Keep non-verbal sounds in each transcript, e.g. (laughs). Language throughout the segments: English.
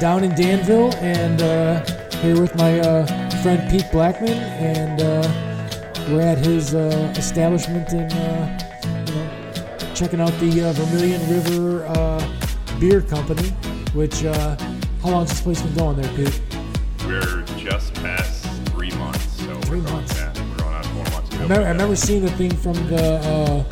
down in Danville and uh, here with my uh, friend Pete Blackman, and uh, we're at his uh, establishment in, uh, you know, checking out the uh, Vermilion River uh, Beer Company. Which, uh, how long has this place been going there, Pete? We're just past three months, so Three we're months. Yeah, we're going on four months. I remember, I remember seeing the thing from the uh,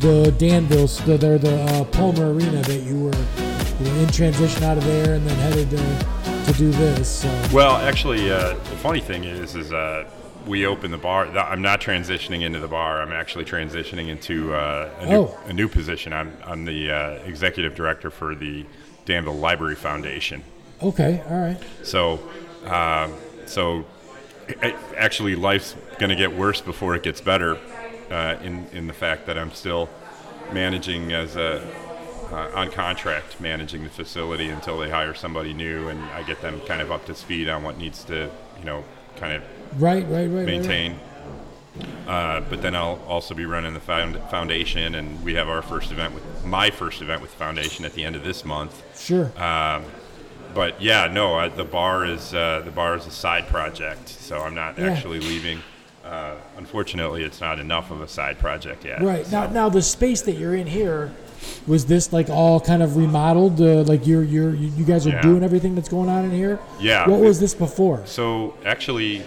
the Danville, the the, the uh, Palmer Arena that you were in transition out of there and then headed uh, to do this. So. Well, actually, uh, the funny thing is, is uh, we opened the bar. I'm not transitioning into the bar. I'm actually transitioning into uh, a, new, Oh. a new position. I'm, I'm the uh, executive director for the Danville Library Foundation. Okay, all right. So, um, so actually, life's going to get worse before it gets better. Uh, in in the fact that I'm still managing as a uh, on contract, managing the facility until they hire somebody new, and I get them kind of up to speed on what needs to, you know, kind of Right, right, right. right, right. maintain. Uh, but then I'll also be running the found, foundation, and we have our first event with my first event with the foundation at the end of this month. Sure. Um, but yeah, no, uh, the bar is uh, the bar is a side project, so I'm not Yeah. actually leaving. Uh, unfortunately, it's not enough of a side project yet. right now, now the space that you're in here, was this like all kind of remodeled? Uh, like you're you're you you guys are Yeah. doing everything that's going on in here. Yeah. What was this before? So actually,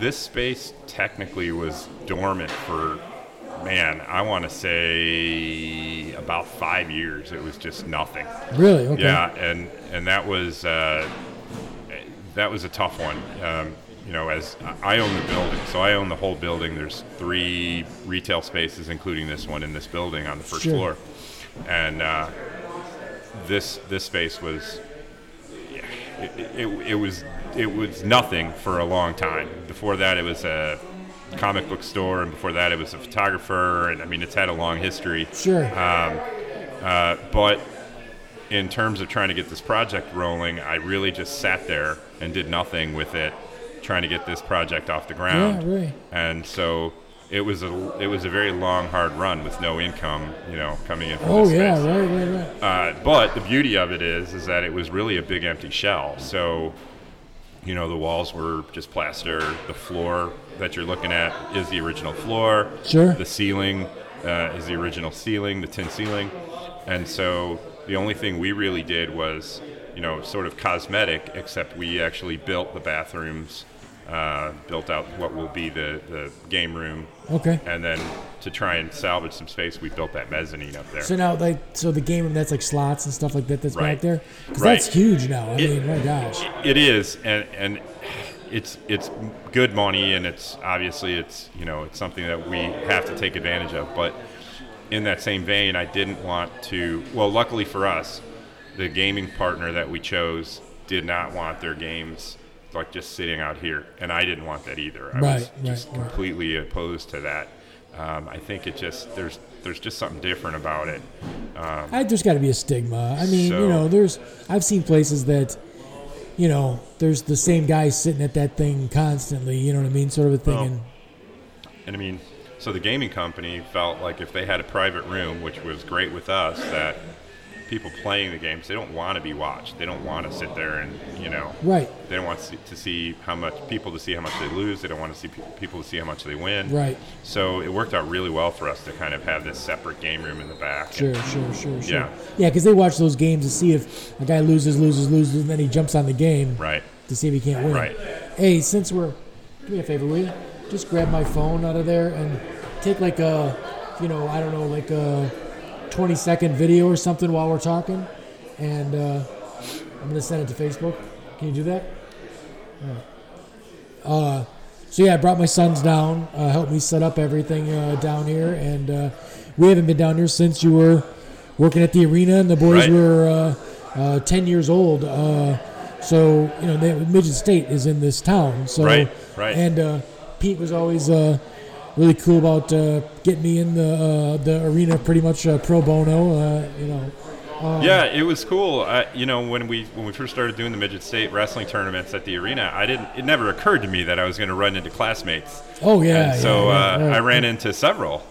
this space technically was dormant for, man, I want to say about five years. It was just nothing. Really? Okay. Yeah, and and that was uh, that was a tough one. Um, you know, as I own the building, so I own the whole building. There's three retail spaces, including this one in this building on the first Sure. floor, and uh, this this space was it, it, it was it was nothing for a long time. Before that, it was a comic book store, and before that, it was a photographer. And I mean, it's had a long history. Sure. Um, uh, but in terms of trying to get this project rolling, I really just sat there and did nothing with it, trying to get this project off the ground. Yeah, right. And so it was a it was a very long, hard run with no income, you know, coming in from oh yeah, space. right, right, right. Uh, but the beauty of it is, is that it was really a big empty shell. So, you know, the walls were just plaster. The floor that you're looking at is the original floor. Sure. The ceiling uh, is the original ceiling, the tin ceiling. And so the only thing we really did was, you know, sort of cosmetic, except we actually built the bathrooms, uh, built out what will be the, the game room. Okay. And then to try and salvage some space, we built that mezzanine up there. So now, like, so the game room that's like slots and stuff like that that's back Right. there, because Right. that's huge now. I It- mean, my gosh. It is, and and it's it's good money, and it's obviously it's you know it's something that we have to take advantage of. But in that same vein, I didn't want to. Well, luckily for us, the gaming partner that we chose did not want their games like just sitting out here, and I didn't want that either. I was Right, right, just right. completely opposed to that. Um, I think it just there's there's just something different about it. Um, I, there's got to be a stigma. I mean, you know, there's I've seen places that, you know, there's the same guy sitting at that thing constantly. You know what I mean, sort of a thing. Well, and And I mean, so the gaming company felt like if they had a private room, which was great with us, that people playing the games, they don't want to be watched. They don't want to sit there and, you know, right, they don't want to see, to see how much people to see how much they lose. They don't want to see pe- people to see how much they win. right, So it worked out really well for us to kind of have this separate game room in the back. sure, sure, sure, sure. Yeah. yeah, because they watch those games to see if a guy loses, loses, loses, and then he jumps on the game Right. to see if he can't win. Right. Hey, since we're, do me a favor, will you? Just grab my phone out of there and take like a, you know, I don't know, like a 20 second video or something while we're talking, and uh, I'm gonna send it to Facebook. Can you do that? Right. Uh, so yeah, I brought my sons down, uh, helped me set up everything uh, down here, and uh, we haven't been down here since you were working at the arena, and the boys Right. were uh, uh, 10 years old. Uh, so you know, they, Midget State is in this town. So Right, right. And uh, Pete was always uh, really cool about uh, getting me in the uh, the arena, pretty much uh, pro bono. Uh, you know. Um, Yeah, it was cool. Uh, you know, when we when we first started doing the midget state wrestling tournaments at the arena, I didn't. It never occurred to me that I was going to run into classmates. Oh yeah. And so yeah, uh, yeah, I ran into several,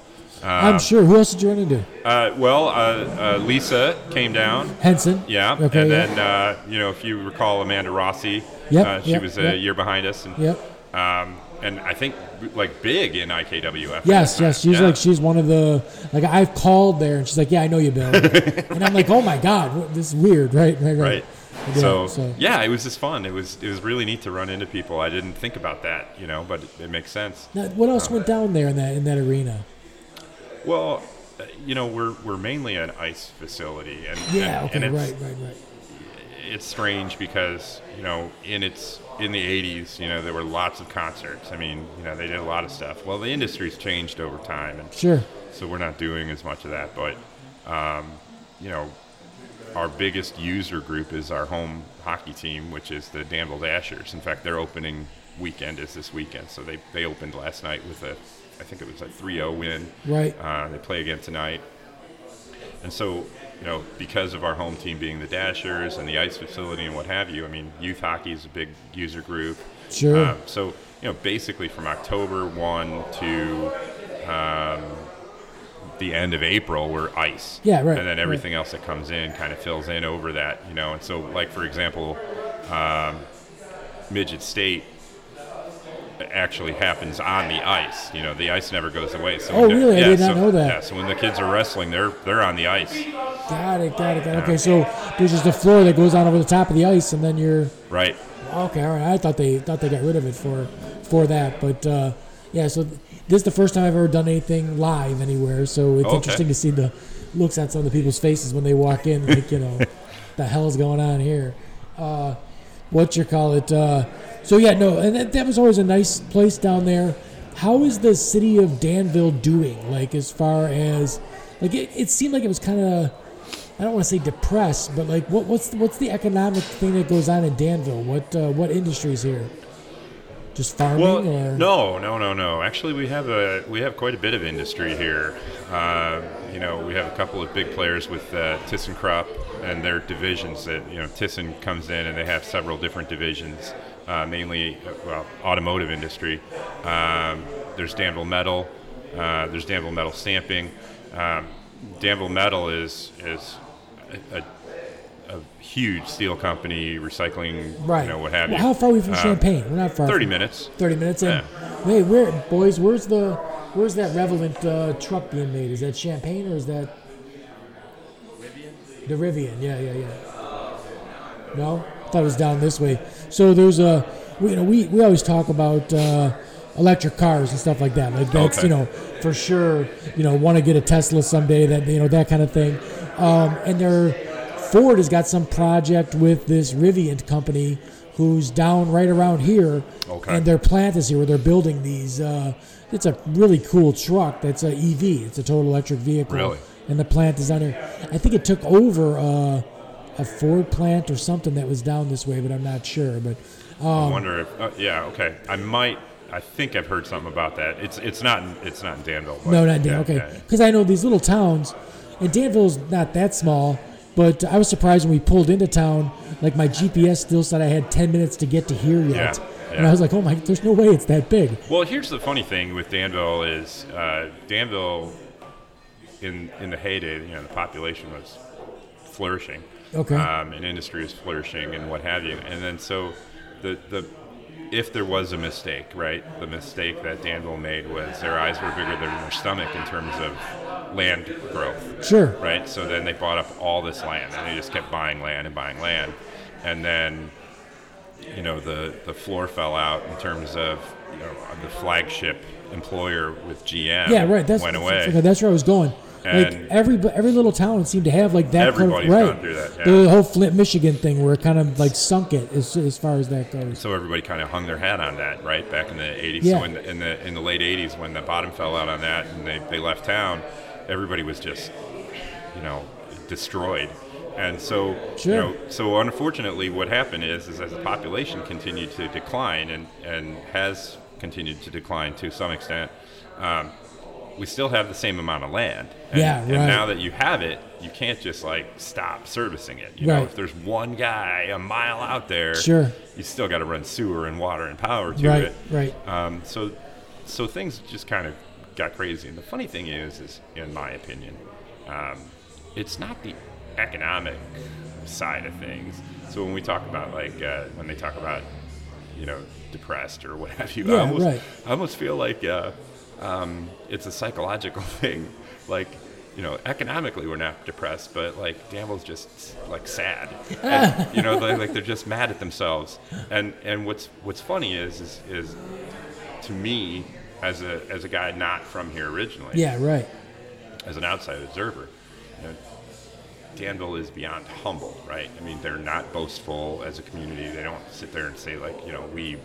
I'm sure. Who else did you run into? Uh, well, uh, uh, Lisa came down. Henson. Yeah, Okay. and yeah. then uh, you know if you recall Amanda Rossi, Yep, uh, she yep, was a yep. year behind us, and Yep. um, and I think like big in IKWF. Yes, yes. She's Yeah. like she's one of the like I've called there and she's like, yeah, I know you, Bill. (laughs) and I'm like, oh my god, what, this is weird, right? Right, right. right. Yeah, so, so- yeah, it was just fun. It was it was really neat to run into people. I didn't think about that, you know, but it, it makes sense. Now, what else went down there in that in that arena? Well, uh, you know, we're we're mainly an ice facility, and Yeah. and, Okay. and it's, right. Right. Right. It's strange because you know in its in the 80s you know there were lots of concerts i mean you know they did a lot of stuff well the industry's changed over time and Sure. so we're not doing as much of that but um, you know our biggest user group is our home hockey team which is the danville dashers in fact their opening weekend is this weekend so they, they opened last night with a i think it was a 3-0 win Right. uh, they play again tonight. And so, you know, because of our home team being the Dashers and the ice facility and what have you, I mean, youth hockey is a big user group. Sure. Um, so, you know, basically from October 1 to um, the end of April, we're ice. Yeah, right, And then right. everything else that comes in kind of fills in over that, you know. And so, like, for example, um, Midget State actually happens on the ice. You know, the ice never goes away. So Oh, really? I did not so- know that. Yeah, so when the kids are wrestling, they're they're on the ice. Got it. Got it. Got it. Okay. So there's just a floor that goes on over the top of the ice, and then you're Right. okay. All right. I thought they thought they got rid of it for for that, but uh, yeah. So this is the first time I've ever done anything live anywhere. So it's Okay. interesting to see the looks on some of the people's faces when they walk in. Like you know, (laughs) the hell's going on here? Uh, what you call it? Uh, so yeah, no, and that, that was always a nice place down there. How is the city of Danville doing? Like as far as like it, it seemed like it was kind of I don't want to say depressed, but like what what's the, what's the economic thing that goes on in Danville? What uh, what industries here? Just farming Well, or no, no, no, no. Actually, we have a we have quite a bit of industry here. Uh, you know, we have a couple of big players with uh, ThyssenKrupp and their divisions. That you know, Thyssen comes in and they have several different divisions, uh, mainly uh, well, automotive industry. Um, there's Danville Metal. Uh, there's Danville Metal Stamping. Um, Danville Metal is is a, a, a huge steel company, recycling, right? you know, what have well, you. How far are we from Um, Champaign? We're not far. Thirty from- minutes. Thirty minutes. And hey, where boys? Where's the where's that Revelant uh, truck being made? Is that Champaign or is that the Rivian? Yeah, yeah, yeah. No, thought it was down this way. So there's a we, you know we, we always talk about uh, electric cars and stuff like that. Like that's Okay. you know for sure you know want to get a Tesla someday. That you know that kind of thing. Um, and they're Ford has got some project with this Rivian company who's down right around here, Okay. and their plant is here where they're building these. Uh, it's a really cool truck. That's a EV. It's a total electric vehicle. Really? And the plant is on there. I think it took over uh, a Ford plant or something that was down this way, but I'm not sure. But I wonder if uh, yeah okay I might I think I've heard something about that it's it's not it's not in Danville but no, not Dan. yeah, okay, yeah, yeah. because I know these little towns, and Danville's not that small. But I was surprised when we pulled into town. Like my GPS still said I had 10 minutes to get to here yet, Yeah, and. I was like, "Oh my, there's no way it's that big." well here's the funny thing with Danville is uh, Danville in in the heyday you know the population was flourishing Okay. um, and industry is flourishing and what have you and then so the the if there was a mistake right the mistake that Danville made was their eyes were bigger than their stomach in terms of land growth Sure. right? So then they bought up all this land, and they just kept buying land and buying land, and then, you know, the the floor fell out in terms of you know the flagship employer with GM. Yeah, right. That's went away. okay, that's where I was going. Like every every little town seemed to have like that. kind of- right. gone through that, yeah. The whole Flint, Michigan thing, where it kind of like sunk it as, as far as that goes. so everybody kind of hung their hat on that, right? Back in the '80s, Yeah. so in the, in the in the late '80s, when the bottom fell out on that, and they, they left town, everybody was just, you know, destroyed. And so, Sure. you know, so unfortunately, what happened is, is as the population continued to decline and and has continued to decline to some extent, um, we still have the same amount of land. And, Yeah, and now that you have it, you can't just like stop servicing it. You know, Right. if there's one guy a mile out there, Sure. you still got to run sewer and water and power to Right. it. Right. Um, so, so things just kind of got crazy. And the funny thing is, is in my opinion, um, it's not the economic side of things. So when we talk about like uh, when they talk about you know depressed or what have you, Yeah, I almost right. I almost feel like uh, um, it's a psychological (laughs) thing. Like you know, economically we're not depressed, but like Danville's just like sad. And, you know, like, like they're just mad at themselves. And and what's what's funny is is, is to me as a as a guy not from here originally, Yeah, right. as an outside observer, you know, Danville is beyond humble, right? I mean, they're not boastful as a community. They don't sit there and say like, you know, we, you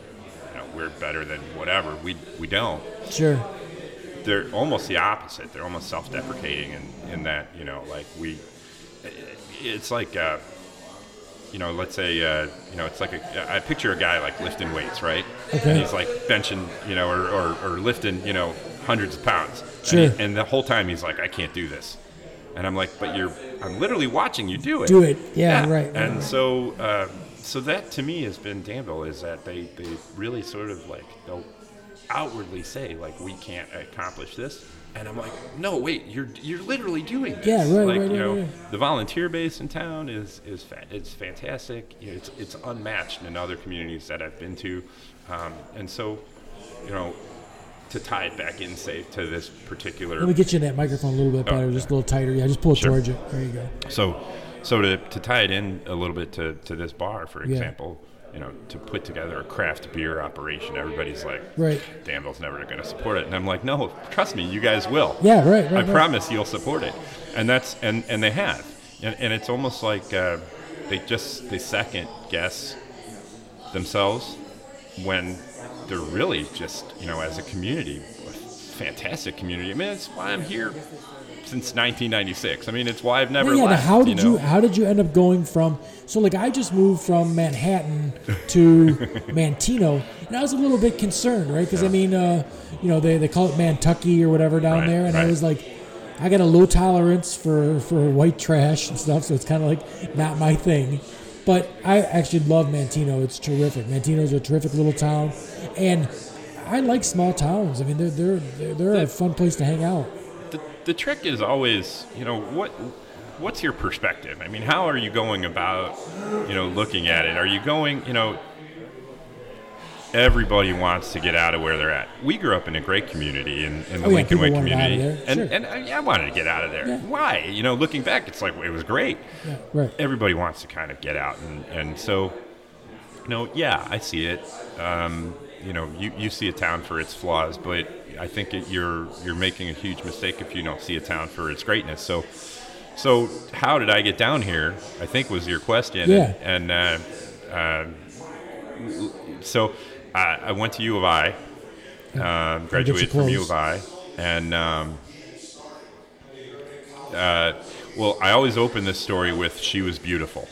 know, we're better than whatever. We we don't. Sure. They're almost the opposite. They're almost self-deprecating in, in that, you know, like we. It's like, uh, you know, let's say, uh, you know, it's like a. I picture a guy like lifting weights, right? Okay. And he's like benching, you know, or, or, or lifting, you know, hundreds of pounds. Sure. And, and the whole time he's like, I can't do this. And I'm like, but you're, I'm literally watching you do it. Do it. Yeah, right, right, And right. so, uh, so that to me has been Danville is that they, they really sort of like, they'll outwardly say like, we can't accomplish this. And I'm like, no, wait, you're you're literally doing this. Yeah, right, like, right, you right, know, right. the volunteer base in town is is fa- it's fantastic. You know, it's it's unmatched in other communities that I've been to, um, and so, you know, to tie it back in, say, to this particular. Let me get you in that microphone a little bit better, Oh, just a little tighter. Yeah, just pull it Sure. towards you. There you go. So, so to, to tie it in a little bit to, to this bar, for example, you know, to put together a craft beer operation, everybody's like, Right. Danville's never going to support it, and I'm like, no, trust me, you guys will. Yeah, right, right. I right. promise you'll support it, and that's and and they have, and, and it's almost like uh, they just they second guess themselves when they're really just you know as a community, a fantastic community. I mean, that's why I'm here since 1996. I mean, it's why I've never Yeah, yeah. Left. how did you, you, know? how did you end up going from so like I just moved from Manhattan (laughs) to Manteno and I was a little bit concerned right because I mean uh, you know they, they call it Mantucky or whatever down Right, there and I was like I got a low tolerance for for white trash and stuff so it's kind of like not my thing but I actually love Manteno it's terrific Manteno's a terrific little town and I like small towns I mean they're they're they're, they're a fun place to hang out the, trick is always, you know, what what's your perspective? I mean, how are you going about, you know, looking at it? Are you going, you know, everybody wants to get out of where they're at. We grew up in a great community in, in the Oh, yeah, Lincoln Way people wanted out of community, and sure. and I, I wanted to get out of there. Yeah. Why? You know, looking back, it's like it was great. yeah right Everybody wants to kind of get out, and and so, you know, yeah, I see it. Um, you know, you, you see a town for its flaws, but I think it, you're you're making a huge mistake if you don't see a town for its greatness. So, so how did I get down here? I think was your question. Yeah. And, and uh, uh, so I, I went to U of I, um, graduated from U of I, and um, uh, well, I always open this story with "She was beautiful."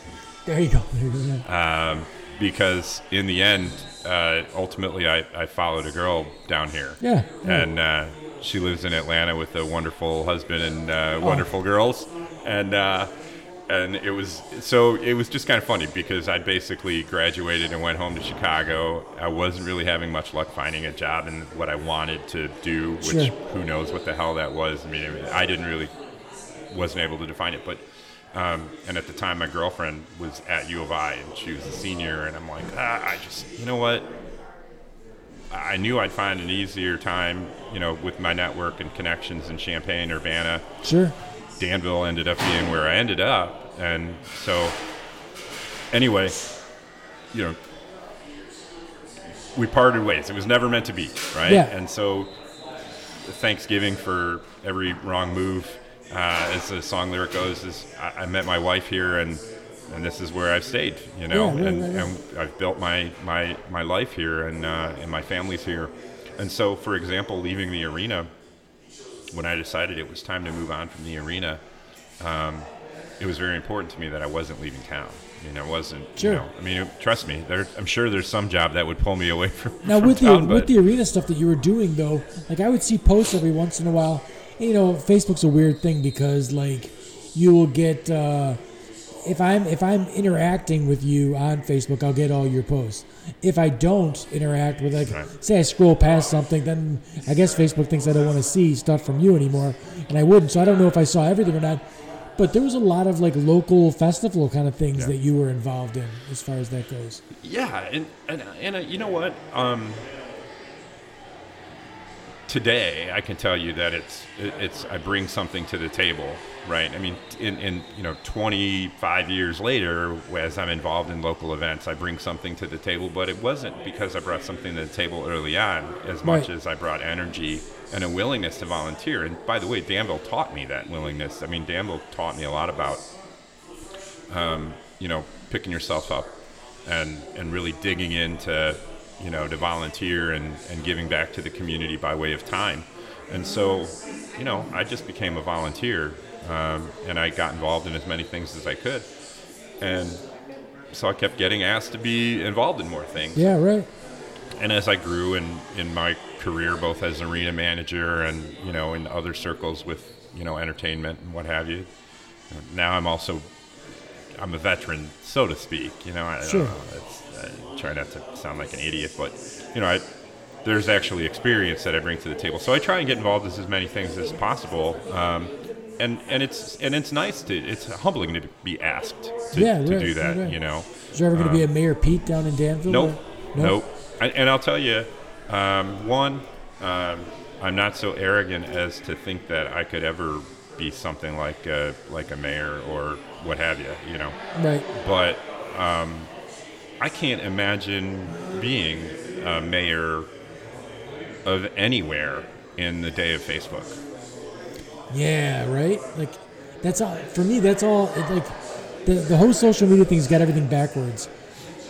there you go, there you go. um, because in the end, uh, ultimately, I, I followed a girl down here. Yeah, yeah. And uh, she lives in Atlanta with a wonderful husband and uh, Oh. wonderful girls. And uh, and it was so it was just kind of funny because I basically graduated and went home to Chicago. I wasn't really having much luck finding a job in what I wanted to do, which Sure. who knows what the hell that was. I mean, I didn't really wasn't able to define it, but um, and at the time my girlfriend was at U of I and she was a senior, and I'm like, ah, I just, you know what? I knew I'd find an easier time, you know, with my network and connections in Champaign, Urbana. Sure. Danville ended up being where I ended up, and so anyway, you know, we parted ways. It was never meant to be, right? Yeah. And so Thanksgiving for every wrong move, uh, as the song lyric goes, is I, I met my wife here, and and this is where I've stayed, you know, Yeah, and, right. and I've built my my my life here, and uh, and my family's here, and so for example, leaving the arena, when I decided it was time to move on from the arena, um, it was very important to me that I wasn't leaving town. I mean, I wasn't. Sure. You know, I mean, trust me. There, I'm sure there's some job that would pull me away from. Now from with the town, with the arena stuff that you were doing though, like I would see posts every once in a while. You know, Facebook's a weird thing because like you will get uh, if I'm if I'm interacting with you on Facebook, I'll get all your posts. if I don't interact with like, Right. say I scroll past something, then I guess Facebook thinks I don't want to see stuff from you anymore, and I wouldn't. So I don't know if I saw everything or not. But there was a lot of like local festival kind of things Yeah. that you were involved in, as far as that goes. Yeah, and and, and uh, you know what? Um, today, I can tell you that it's it's I bring something to the table, right? I mean, in, in you know, 25 years later, as I'm involved in local events, I bring something to the table. But it wasn't because I brought something to the table early on, as much Right. as I brought energy and a willingness to volunteer. And by the way, Danville taught me that willingness. I mean, Danville taught me a lot about um, you know, picking yourself up and and really digging into, you know, to volunteer and, and giving back to the community by way of time. And so, you know, I just became a volunteer um, and I got involved in as many things as I could. And so I kept getting asked to be involved in more things Yeah, right. and as I grew in, in my career, both as an arena manager and you know in other circles with you know entertainment and what have you, now I'm also I'm a veteran, so to speak. You know, I, Sure. know. It's, I try not to sound like an idiot, but you know, I, there's actually experience that I bring to the table. So I try and get involved in as many things as possible. Um, and, and it's and it's nice to it's humbling to be asked to, Yeah, to right, do that right, you know Is there ever going to be a Mayor Pete down in Danville? Nope. or- Nope. I, and I'll tell you, um, one, um, I'm not so arrogant as to think that I could ever be something like a, like a mayor or what have you, you know. Right. But um, I can't imagine being a mayor of anywhere in the day of Facebook. Yeah, right. Like that's all for me. That's all. It, like the the whole social media thing's got everything backwards.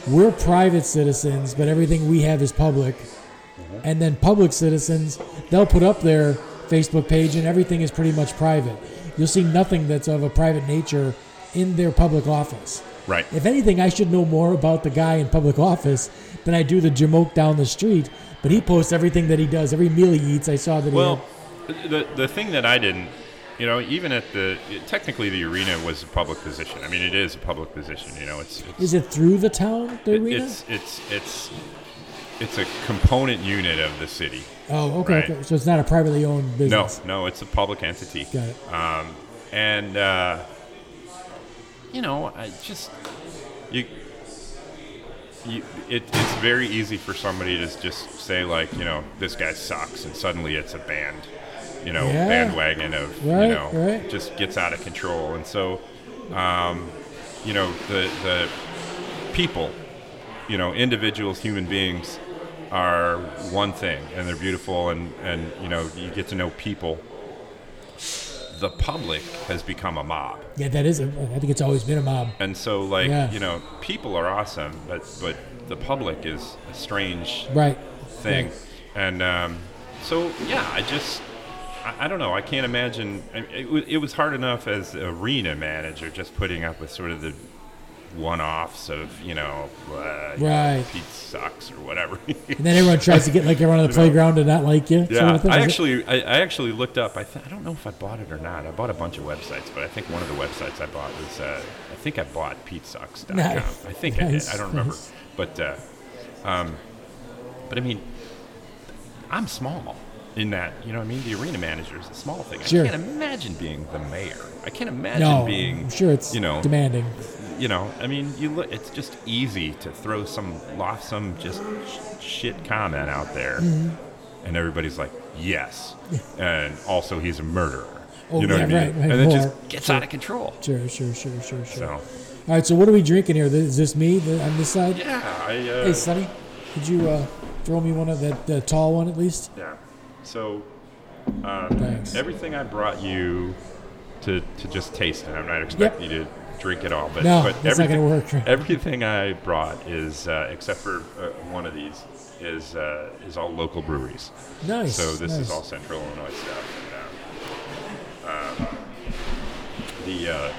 We're private citizens, but everything we have is public. Mm-hmm. And then public citizens, they'll put up their Facebook page, and everything is pretty much private. You'll see nothing that's of a private nature in their public office. Right. If anything, I should know more about the guy in public office than I do the jamoke down the street. But he posts everything that he does, every meal he eats. I saw that he Well, the the thing that I didn't, you know, even at the technically the arena was a public position. I mean, it is a public position. You know, it's, it's is it through the town, the It- arena? It's it's it's it's a component unit of the city. Oh, okay, Right. okay. So it's not a privately owned business. No, no, it's a public entity. Got it. Um, and uh, you know, I just you. You, it, it's very easy for somebody to just say like, you know, this guy sucks, and suddenly it's a band, you know, Yeah. bandwagon of, Right, you know, right. just gets out of control. And so, um, you know, the the people, you know, individuals, human beings, are one thing, and they're beautiful, and and you know, you get to know people. The public has become a mob, Yeah, that is. A, I think it's always been a mob. and so like Yeah. you know, people are awesome, but but the public is a strange Right. thing. Right. And um, so, yeah, I just, I, I don't know. I can't imagine. I- It, it was hard enough as arena manager just putting up with sort of the one-offs of, you know, uh, you know, Pete sucks or whatever. And then everyone tries to get like everyone on the (laughs) playground to not like you. sort yeah, of thing. I actually, I, I actually looked up. I, th- I don't know if I bought it or not. I bought a bunch of websites, but I think one of the websites I bought was, uh, I think I bought PeteSucks.com. Nice. I think I did. I don't remember, nice. but, uh, um, but I mean, I'm small in that, you know what I mean? The arena manager is a small thing. Sure. I can't imagine being the mayor. I can't imagine No, being, I'm sure it's you know, demanding. You know, I mean, you look, it's just easy to throw some, loft some just sh- shit comment out there. Mm-hmm. And everybody's like, yes. and also he's a murderer. Oh, you know yeah, what I mean? right, right, and it just gets out of control. Sure, sure, sure, sure, sure. So, All right. So what are we drinking here? Is this me on this side? yeah, I, uh, Hey, Sonny, could you uh, throw me one of that the tall one at least? Yeah. So, um, Thanks. everything I brought you to to just taste it. I'm not expecting you to drink it all, but No, but that's not everything, gonna work, (laughs) everything I brought is uh, except for uh, one of these is uh, is all local breweries. Nice. So this nice. is all Central Illinois stuff. And, um, um, the uh,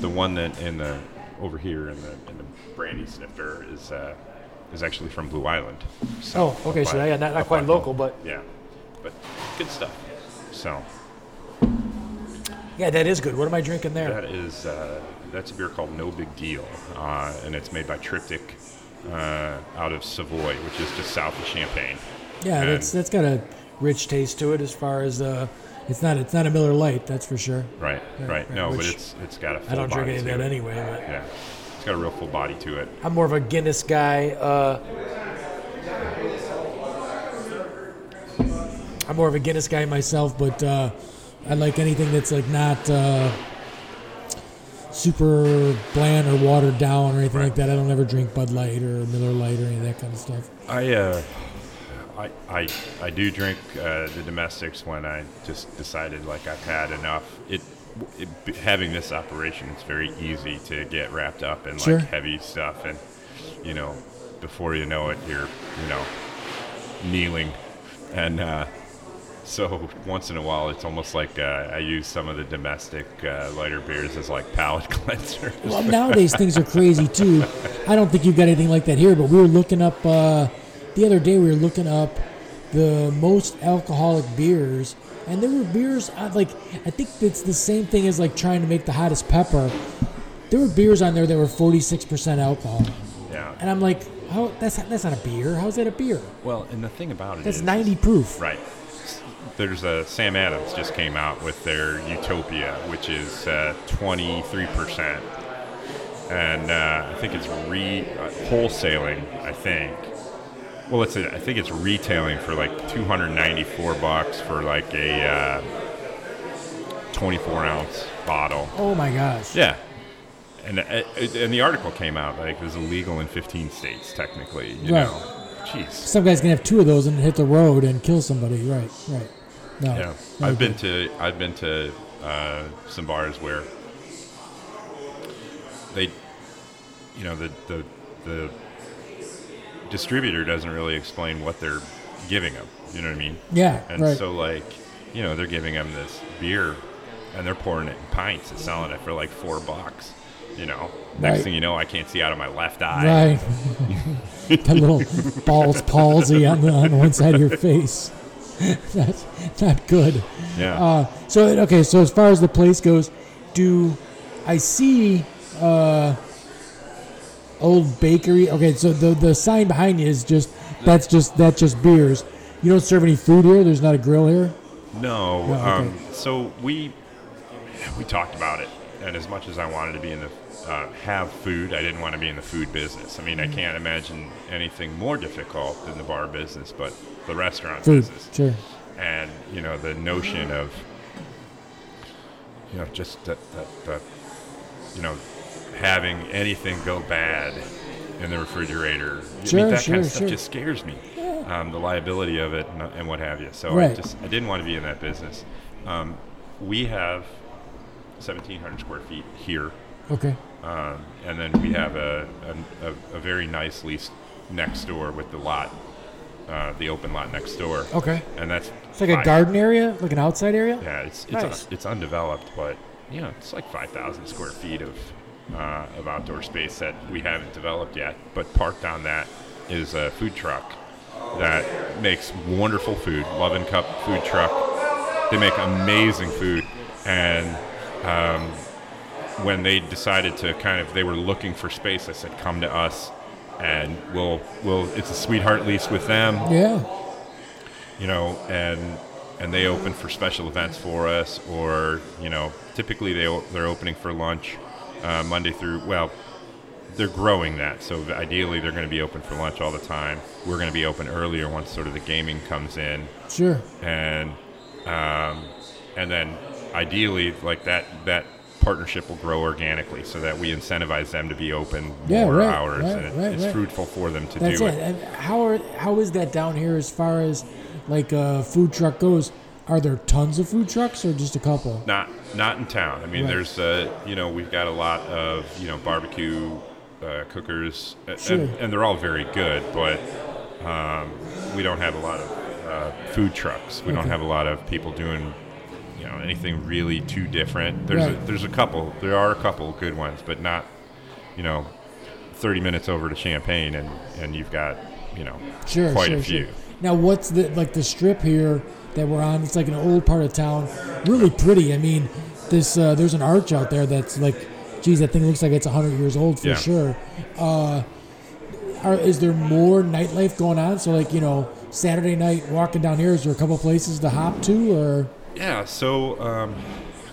the one that in the over here in the in the brandy snifter is uh, is actually from Blue Island. So Oh, okay, so by- yeah, not- not quite local, but- yeah, but good stuff. So Yeah, that is good. What am I drinking there? that is uh, that's a beer called No Big Deal, uh, and it's made by Triptych uh, out of Savoy, which is just south of Champaign. Yeah, And- that's that's got a rich taste to it as far as uh, it's not it's not a Miller Lite, that's for sure. Right, right. yeah, No, but it's it's got a full I don't drink any of that it. anyway. But Yeah, it's got a real full body to it. I'm more of a Guinness guy. Uh, I'm more of a Guinness guy myself, but uh, I like anything that's like not uh, super bland or watered down or anything like that. I don't ever drink Bud Light or Miller Lite or any of that kind of stuff. I uh, I I I do drink uh, the domestics when I just decided like I've had enough. It, it having this operation, it's very easy to get wrapped up in Sure. like heavy stuff, and you know, before you know it, you're you know kneeling, and uh, so once in a while, it's almost like uh, I use some of the domestic uh, lighter beers as like palate (laughs) cleanser. Well, nowadays things are crazy too. I don't think you've got anything like that here, but we were looking up uh, the other day. We were looking up the most alcoholic beers, and there were beers uh, like I think it's the same thing as like trying to make the hottest pepper. There were beers on there that were forty six percent alcohol, yeah. and I'm like, how that's that's not a beer. How's that a beer? Well, and the thing about it That's is- ninety proof. Right. There's a Sam Adams just came out with their Utopia, which is uh, 23%, and uh, I think it's re uh, wholesaling. I think. Well, it's a, I think it's retailing for like 294 bucks for like a uh, 24 ounce bottle. Oh my gosh. Yeah. And, uh, and the article came out like it was illegal in 15 states technically. You Right. know, jeez. Some guy's gonna have two of those and hit the road and kill somebody. Right. Right. No. Yeah, no I've been to I've been to uh, some bars where they, you know, the the the distributor doesn't really explain what they're giving them. You know what I mean? Yeah. And right. so like, you know, they're giving them this beer, and they're pouring it in pints and selling it for like four bucks. You know, next Right. thing you know, I can't see out of my left eye. Right. (laughs) that little Bell's palsy on the on one side of your face. (laughs) That's not good. Yeah. Uh, so okay, so as far as the place goes, do I see uh, old bakery? Okay, so the the sign behind you is just that's just that's just beers. You don't serve any food here. There's not a grill here. No. No, okay. um, so we we talked about it, and as much as I wanted to be in the uh, have food, I didn't want to be in the food business. I mean, Mm-hmm. I can't imagine anything more difficult than the bar business, but the restaurant Food, business, sure. and you know the notion of you know just that that, that you know having anything go bad in the refrigerator. I Sure, mean, that sure, kind of stuff sure. just scares me. Um, the liability of it and, and what have you. So I just I didn't want to be in that business. Um, we have 1,700 square feet here, Okay. Um, and then we have a, a, a, very nice lease next door with the lot, uh, the open lot next door. Okay. And that's It's like a garden area, like an outside area. Yeah, it's it's, Nice. it's undeveloped, but you know it's like 5,000 square feet of uh, of outdoor space that we haven't developed yet. But parked on that is a food truck that makes wonderful food. Love and Cup food truck. They make amazing food, and um, when they decided to kind of, they were looking for space. I said, "Come to us, and we'll we'll." It's a sweetheart lease with them Yeah. you know, and and they open for special events for us, or you know, typically they they're opening for lunch uh, Monday through well, they're growing that, so ideally they're going to be open for lunch all the time. We're going to be open earlier once sort of the gaming comes in, Sure. and um, and then ideally like that that partnership will grow organically so that we incentivize them to be open Yeah, more right, hours right, and it, right, it's fruitful for them to That's do it. And how are how is that down here as far as like a food truck goes? Are there tons of food trucks or just a couple? Not not in town. I mean, there's uh, you know we've got a lot of you know barbecue uh, cookers, Sure. and, and they're all very good, but um, we don't have a lot of uh, food trucks. We don't have a lot of people doing know anything really too different. There's a, there's a couple. There are a couple good ones, but not you know 30 minutes over to Champaign and and you've got you know Sure, quite sure, a few. sure. Now, what's the like the strip here that we're on? It's like an old part of town, really pretty. I mean, this uh, there's an arch out there that's like, geez, that thing looks like it's hundred years old for Yeah. sure. Uh, are is there more nightlife going on? So like you know Saturday night walking down here, is there a couple places to hop to or? Yeah. So um,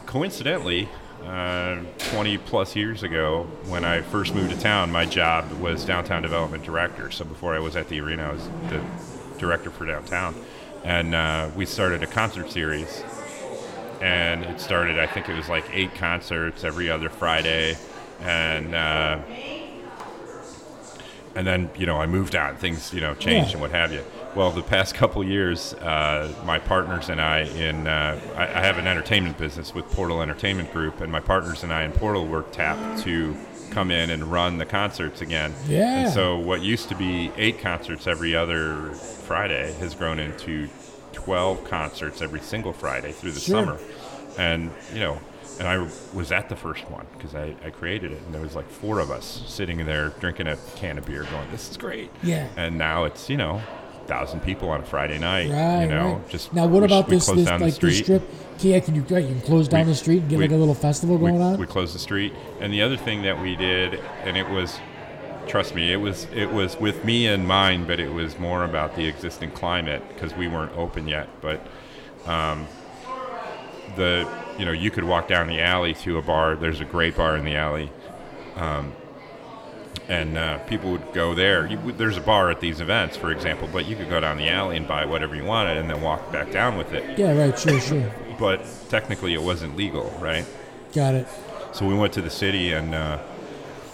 coincidentally, uh, 20 plus years ago, when I first moved to town, my job was downtown development director. So before I was at the arena, I was the director for downtown, and uh, we started a concert series. And it started, I think it was like eight concerts every other Friday, and uh, and then you know I moved on. Things you know changed Yeah. and what have you. Well, the past (laughs) couple years, uh, my partners and I in uh, I, I have an entertainment business with Portal Entertainment Group, and my partners and I in Portal were tapped to come in and run the concerts again. Yeah. And so what used to be eight concerts every other Friday has grown into twelve concerts every single Friday through the Sure. summer, and you know. And I was at the first one because I, I created it, and there was like four of us sitting there drinking a can of beer, going, "This is great." Yeah. And now it's you know, thousand people on a Friday night. Right, you know, right. just now, what we- about we this? This down like the this strip? Yeah, can you you can close down We- the street and get like a little festival going on? we closed the street, and the other thing that we did, and it was, trust me, it was it was with me in mind, but it was more about the existing climate because we weren't open yet. But um, the you know you could walk down the alley to a bar. There's a great bar in the alley. Um, and uh, people would go there. You, there's a bar at these events, for example, but you could go down the alley and buy whatever you wanted, and then walk back down with it. yeah, right. Sure, sure. But technically, it wasn't legal, right? Got it. So we went to the city and uh,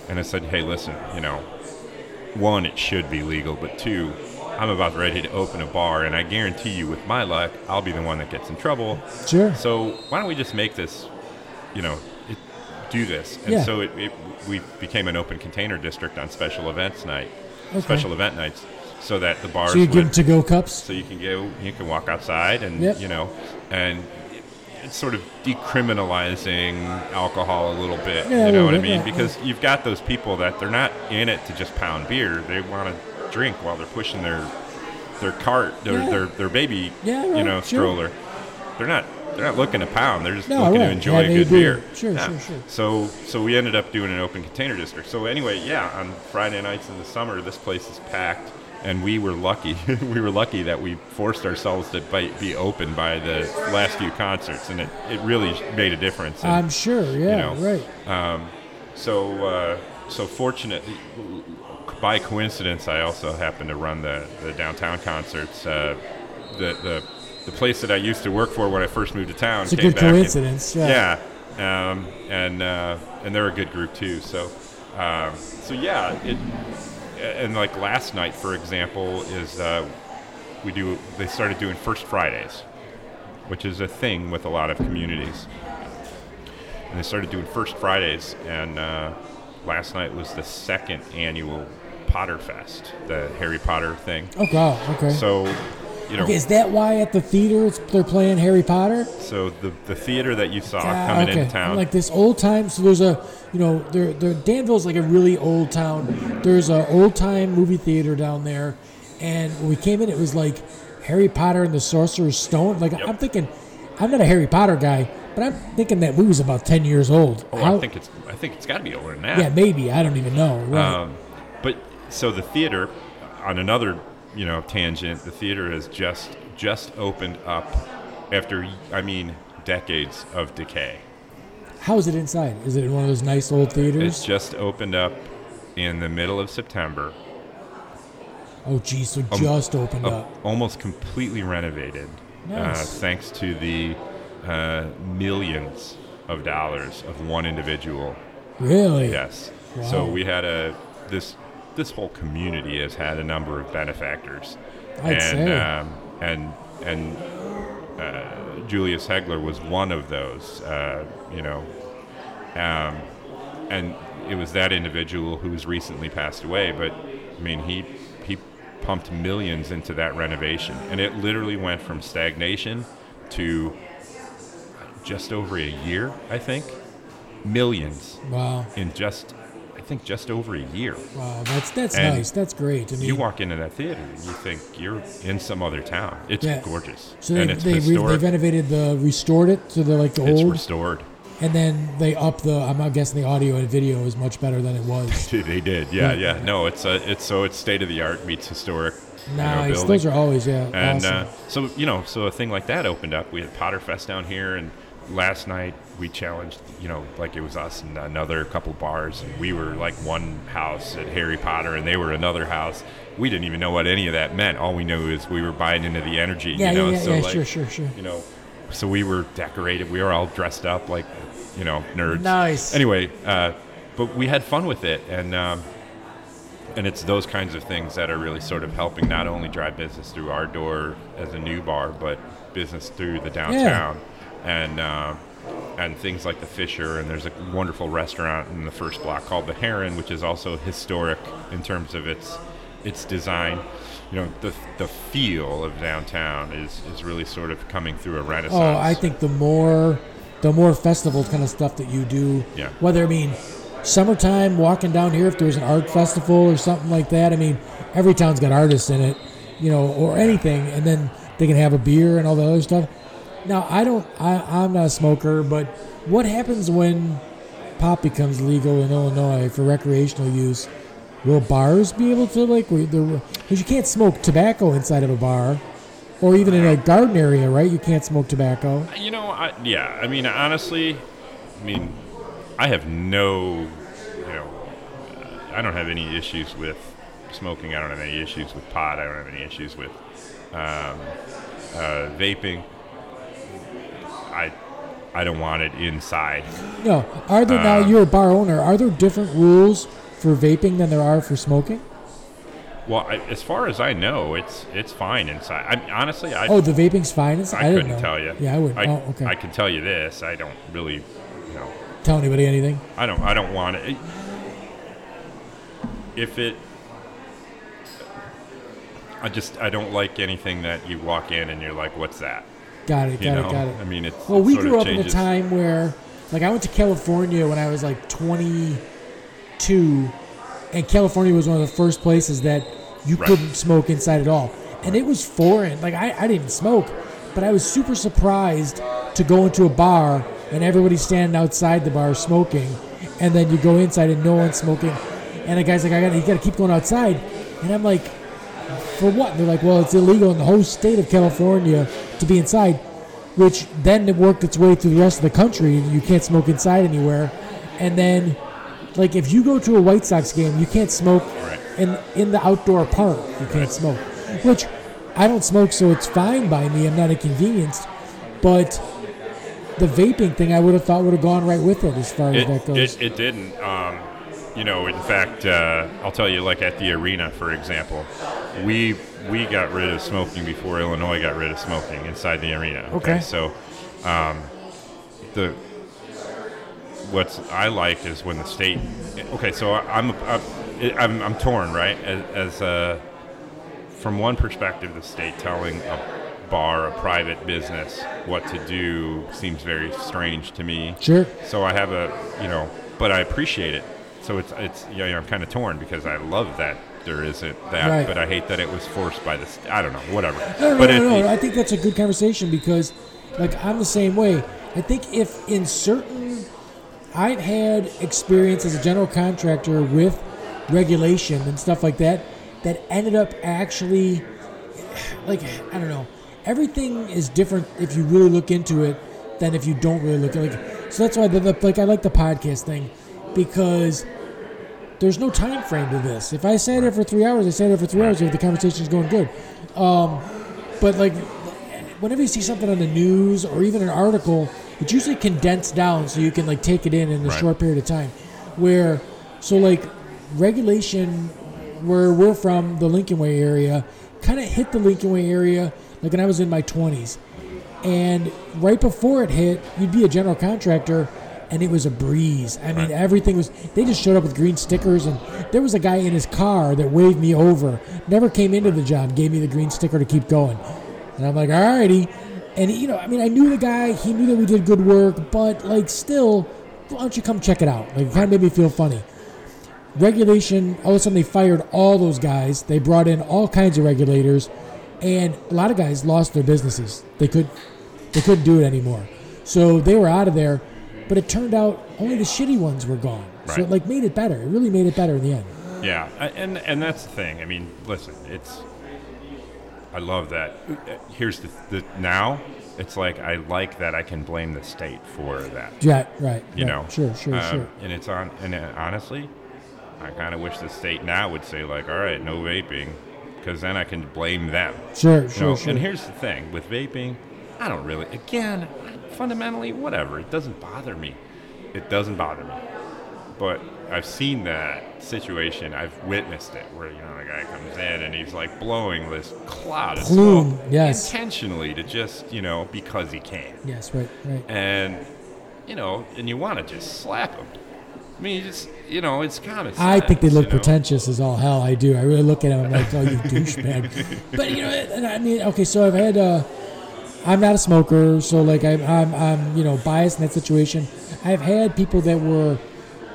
and I said, hey, listen, you know, one, it should be legal, but two, I'm about ready to open a bar, and I guarantee you, with my luck, I'll be the one that gets in trouble. Sure. So why don't we just make this, you know, do this? And Yeah. so it, it, we became an open container district on special events night, Okay. special event nights, so that the bars So you give to go cups. so you can go, you can walk outside, and Yep. you know, and it's sort of decriminalizing alcohol a little bit. Yeah, you know what I mean? yeah, because you've got those people that they're not in it to just pound beer; they want to drink while they're pushing their their cart, their Yeah. their, their baby, Yeah, you right, know, sure. stroller. They're not. They're not looking to pound. They're just No, looking right. to enjoy Have a good beer. Sure, Yeah. sure, sure. So, so we ended up doing an open container district. So anyway, yeah, on Friday nights in the summer, this place is packed, and we were lucky. (laughs) we were lucky that we forced ourselves to be, be open by the last few concerts, and it, it really made a difference. And, I'm sure. Yeah, know, right. um, so, uh, so fortunately, by coincidence, I also happened to run the, the downtown concerts. Uh, the, the the place that I used to work for when I first moved to town. It's a came good back and- coincidence. Yeah. yeah, um, and uh, and they're a good group too. So, um, so yeah, it and like last night, for example, is uh, we do they started doing First Fridays, which is a thing with a lot of communities, and they started doing First Fridays, and uh, last night was the second annual Potter Fest, the Harry Potter thing. Oh wow. Okay. So, you know, Okay, is that why at the theater they're playing Harry Potter? so the the theater that you saw Ah, coming okay. into town. Like this old time. So there's a, you know, there, there. Danville's like a really old town. There's a old time movie theater down there, and when we came in, it was like Harry Potter and the Sorcerer's Stone. Like Yep. I'm thinking, I'm not a Harry Potter guy, but I'm thinking that movie's about ten years old. Oh, How- I think it's I think it's got to be older than that. yeah, maybe I don't even know. Right. Um, but so the theater, on another you know tangent, the theater has just just opened up after I mean decades of decay. How is it inside? Is it in one of those nice old theaters? It's just opened up in the middle of September, Oh, geez, so um, just opened uh, up. almost completely renovated, uh, Nice. thanks to the uh, millions of dollars of one individual Really? Yes. Wow. So we had a this this whole community has had a number of benefactors, I'd and say. Um, and and uh, Julius Hegeler was one of those. Uh, you know, um, and it was that individual who's recently passed away. But I mean, he he pumped millions into that renovation, and it literally went from stagnation to just over a year, I think. Millions Wow. in just, think, just over a year. Wow. That's that's And nice. That's great. I mean, You walk into that theater, and you think you're in some other town. It's Yeah. gorgeous, So they and it's they, re, they renovated the restored it to the like the it's old. It's restored. and then they up the. I'm not guessing the audio and video is much better than it was. (laughs) they did, yeah, yeah. No, it's uh, it's so it's state of the art meets historic. you know, Nice. Those are always yeah. And awesome. uh, so you know, so a thing like that opened up. We had Potterfest down here, and last night we challenged, you know, like it was us and another couple bars, and we were like one house at Harry Potter, and they were another house. We didn't even know what any of that meant. All we knew is we were buying into the energy. yeah, you know? yeah, yeah, so yeah. like, sure, sure, sure. You know, so we were decorated. We were all dressed up like, you know, nerds. Nice. Anyway, uh, but we had fun with it, and. Um, and it's those kinds of things that are really sort of helping not only drive business through our door as a new bar, but business through the downtown, and uh, and things like the Fischer. And there's a wonderful restaurant in the first block called the Heron, which is also historic in terms of its its design. You know, the the feel of downtown is is really sort of coming through a oh, renaissance. Oh, I think the more, the more festival kind of stuff that you do. Yeah. Whether I mean, summertime walking down here, if there's an art festival or something like that. I mean, every town's got artists in it, you know, or anything, and then they can have a beer and all the other stuff. Now, I don't. I, I'm not a smoker, but what happens when pot becomes legal in Illinois for recreational use? Will bars be able to like? Because you can't smoke tobacco inside of a bar, or even in a garden area, right? You can't smoke tobacco. You know, I, yeah. I mean, honestly, I mean, I have no, you know, uh, I don't have any issues with smoking. I don't have any issues with pot. I don't have any issues with um, uh, vaping. I, I don't want it inside. No, are there now? Uh, You're a bar owner. Are there different rules for vaping than there are for smoking? Well, I, as far as I know, it's it's fine inside. I, honestly, I Oh, the vaping's fine. It's, I, I, couldn't know. tell you. Yeah, I wouldn't. I, oh, okay. I can tell you this. I don't really, you know, tell anybody anything. I don't. I don't want it. If it, I just I don't like anything that you walk in and you're like, "What's that?" Got it. Got know. it. Got it. I mean, it's Well, we grew up in a time where, like, I went to California when I was like 22, and California was one of the first places that you Right. couldn't smoke inside at all, and it was foreign. Like, I, I didn't even smoke, but I was super surprised to go into a bar and everybody's standing outside the bar smoking, and then you go inside and no one's smoking, and the guy's like, "I got, you got to keep going outside," and I'm like for what? And they're like, well, it's illegal in the whole state of California to be inside, which then it worked its way through the rest of the country. You can't smoke inside anywhere. And then, like, if you go to a White Sox game, you can't smoke Right. in in the outdoor park. You can't smoke, which I don't smoke, so it's fine by me. I'm not inconvenienced. But the vaping thing, I would have thought would have gone right with it as far as that goes. it, it didn't. Um, you know, in fact, uh, I'll tell you, like at the arena, for example, we we got rid of smoking before Illinois got rid of smoking inside the arena. Okay. So, um, the what's I like is when the state. Okay, so I'm I'm I'm, I'm torn, right? As, as uh, from one perspective, the state telling a bar, a private business, what to do seems very strange to me. sure. So I have a, you know, but I appreciate it. So it's it's you know, I'm kind of torn because I love that there isn't that, Right. but I hate that it was forced by the. St- I don't know, whatever. No, no, but no, it- no. I think that's a good conversation because, like, I'm the same way. I think if in certain, I've had experience as a general contractor with regulation and stuff like that that ended up actually, like, I don't know. Everything is different if you really look into it than if you don't really look. Like, so that's why, the, the, like, I like the podcast thing because there's no time frame to this. If I sat there for three hours, I sat there for three hours if the conversation is going good. Um, but like, whenever you see something on the news or even an article, it's usually condensed down so you can like take it in in a Right. short period of time. Where, so like, regulation where we're from, the Lincoln Way area, kind of hit the Lincoln Way area like when I was in my 20s. And right before it hit, you'd be a general contractor, and it was a breeze. I mean, everything was. They just showed up with green stickers, and there was a guy in his car that waved me over. Never came into the job, gave me the green sticker to keep going, and I'm like, all righty. And you know, I mean, I knew the guy. He knew that we did good work, but like, still, why don't you come check it out? Like, it kind of made me feel funny. Regulation. All of a sudden, they fired all those guys. They brought in all kinds of regulators, and a lot of guys lost their businesses. They could they couldn't do it anymore. So they were out of there. But it turned out only the shitty ones were gone. So it like made it better. It really made it better in the end. Yeah, and and that's the thing. I mean, listen, it's. I love that. Here's the, the now. It's like I like that I can blame the state for that. Yeah, right. You right. know, Sure, sure, Um, sure. And it's on. And uh, honestly, I kind of wish the state now would say like, all right, no vaping, because then I can blame them. Sure, You sure, know, sure. And here's the thing with vaping, I don't really. Again, fundamentally, whatever. It doesn't bother me. It doesn't bother me. But I've seen that situation. I've witnessed it where you know the guy comes in and he's like blowing this cloud of Plume, smoke yes. intentionally to just you know because he can. yes, right, right. And you know, and you want to just slap him. I mean, you just you know, it's common sense. I think they look you know? pretentious as all hell. I do. I really look at them. I'm like, oh, you (laughs) douchebag. but you know, and I mean, okay, so I've had. Uh, I'm not a smoker, so like I'm, I'm, I'm, you know, biased in that situation. I've had people that were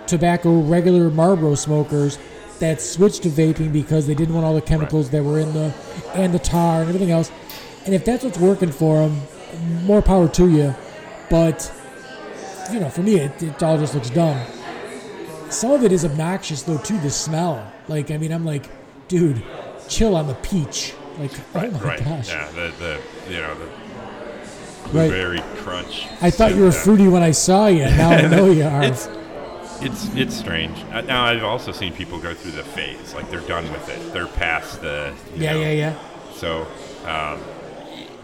tobacco regular Marlboro smokers that switched to vaping because they didn't want all the chemicals that were in the and the tar and everything else. And if that's what's working for them, more power to you. But you know, for me, it, it all just looks dumb. Some of it is obnoxious though too. The smell, like I mean, I'm like, dude, chill on the peach. Like, oh Right, oh my right. gosh. Yeah, the the you know the Right. crunch. I thought you were fruity when I saw you. (laughs) Now I know you are. It's it's it's strange. Uh, Now I've also seen people go through the phase, like they're done with it. They're past the. yeah, know, yeah, yeah. So, um,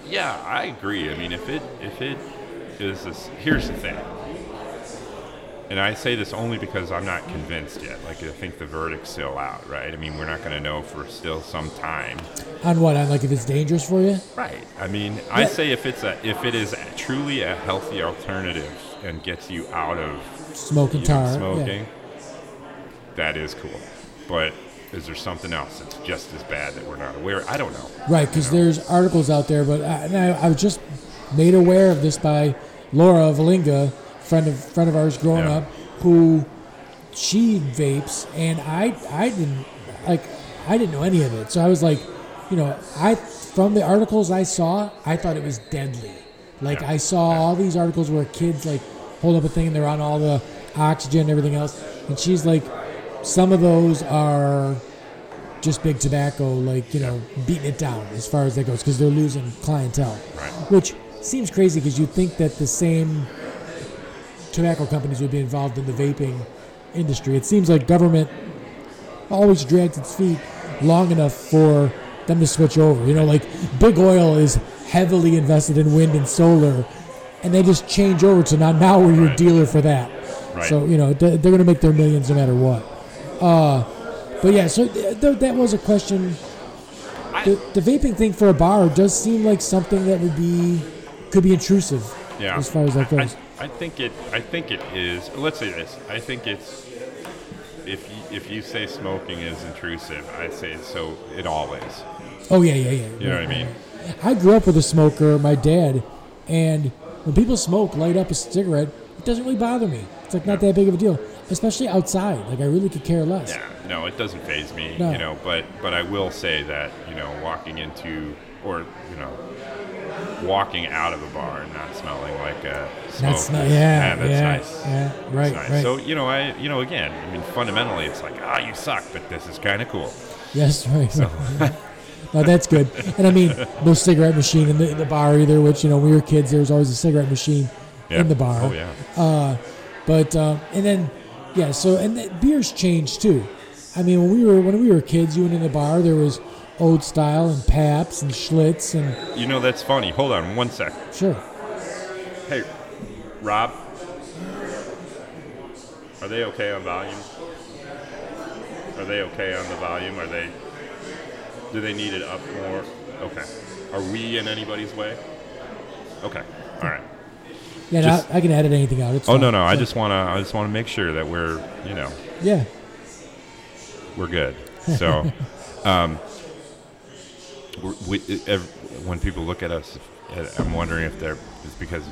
yeah, I agree. I mean, if it if it is this, here's the thing, and I say this only because I'm not convinced yet. Like I think the verdict's still out, right? I mean, we're not going to know for still some time. On what? On like if it's dangerous for you? Right. I mean, I say if it's a if it is truly a healthy alternative and gets you out of Smoking tar. yeah. smoking, that is cool. But is there something else that's just as bad that we're not aware? I don't know. Right, because there's articles out there, but I, and I, I was just made aware of this by Laura Valinga, friend of friend of ours growing Yeah. up, who she vapes, and I I didn't like I didn't know any of it, so I was like, you know, I from the articles I saw, I thought it was deadly. Like Yeah. I saw all these articles where kids like hold up a thing and they're on all the oxygen and everything else, and she's like, some of those are just big tobacco, like you know, beating it down as far as that goes, because they're losing clientele. Right. Which seems crazy because you'd think that the same tobacco companies would be involved in the vaping industry. It seems like government always drags its feet long enough for them to switch over. You know, like big oil is heavily invested in wind and solar, and they just change over to now now we're your Right. dealer for that. Right. So you know they're going to make their millions no matter what. Uh, but yeah, so th- th- that was a question. The, the vaping thing for a bar does seem like something that would be could be intrusive. Yeah. As far as that goes. I, I think it. I think it is. Let's say this. I think it's. If you, if you say smoking is intrusive, I say so. It always. Oh yeah, yeah, yeah. You know what I mean? I grew up with a smoker, my dad, and when people smoke, light up a cigarette, it doesn't really bother me. It's like not that big of a deal, especially outside. Like I really could care less. Yeah. No, it doesn't phase me. No. You know, but but I will say that you know walking into or you know walking out of a bar and not smelling like a smoke. That's not, is- yeah, that's yeah, nice. yeah, right, nice. right. So you know, I you know again, I mean, fundamentally, it's like ah, you suck, but this is kind of cool. Yes, (laughs) right. right. no, that's good. And I mean, (laughs) no cigarette machine in the, in the bar either. Which you know, when we were kids, there was always a cigarette machine Yeah. in the bar. Oh yeah. Uh, but uh, and then yeah, so and the beers changed too. I mean, when we were when we were kids, you went in the bar, there was old style and Pabst and Schlitz and You know that's funny. Hold on one sec. sure. Hey, Rob, are they okay on volume? Are they okay on the volume? Are they? Do they need it up more? Okay. Are we in anybody's way? Okay. All right. Yeah, Just- no, I can edit anything out. It's Oh fine. no no! I just wanna I just wanna make sure that we're you know yeah. we're good. (laughs) So, um, we, when people look at us, I'm wondering if they're it's because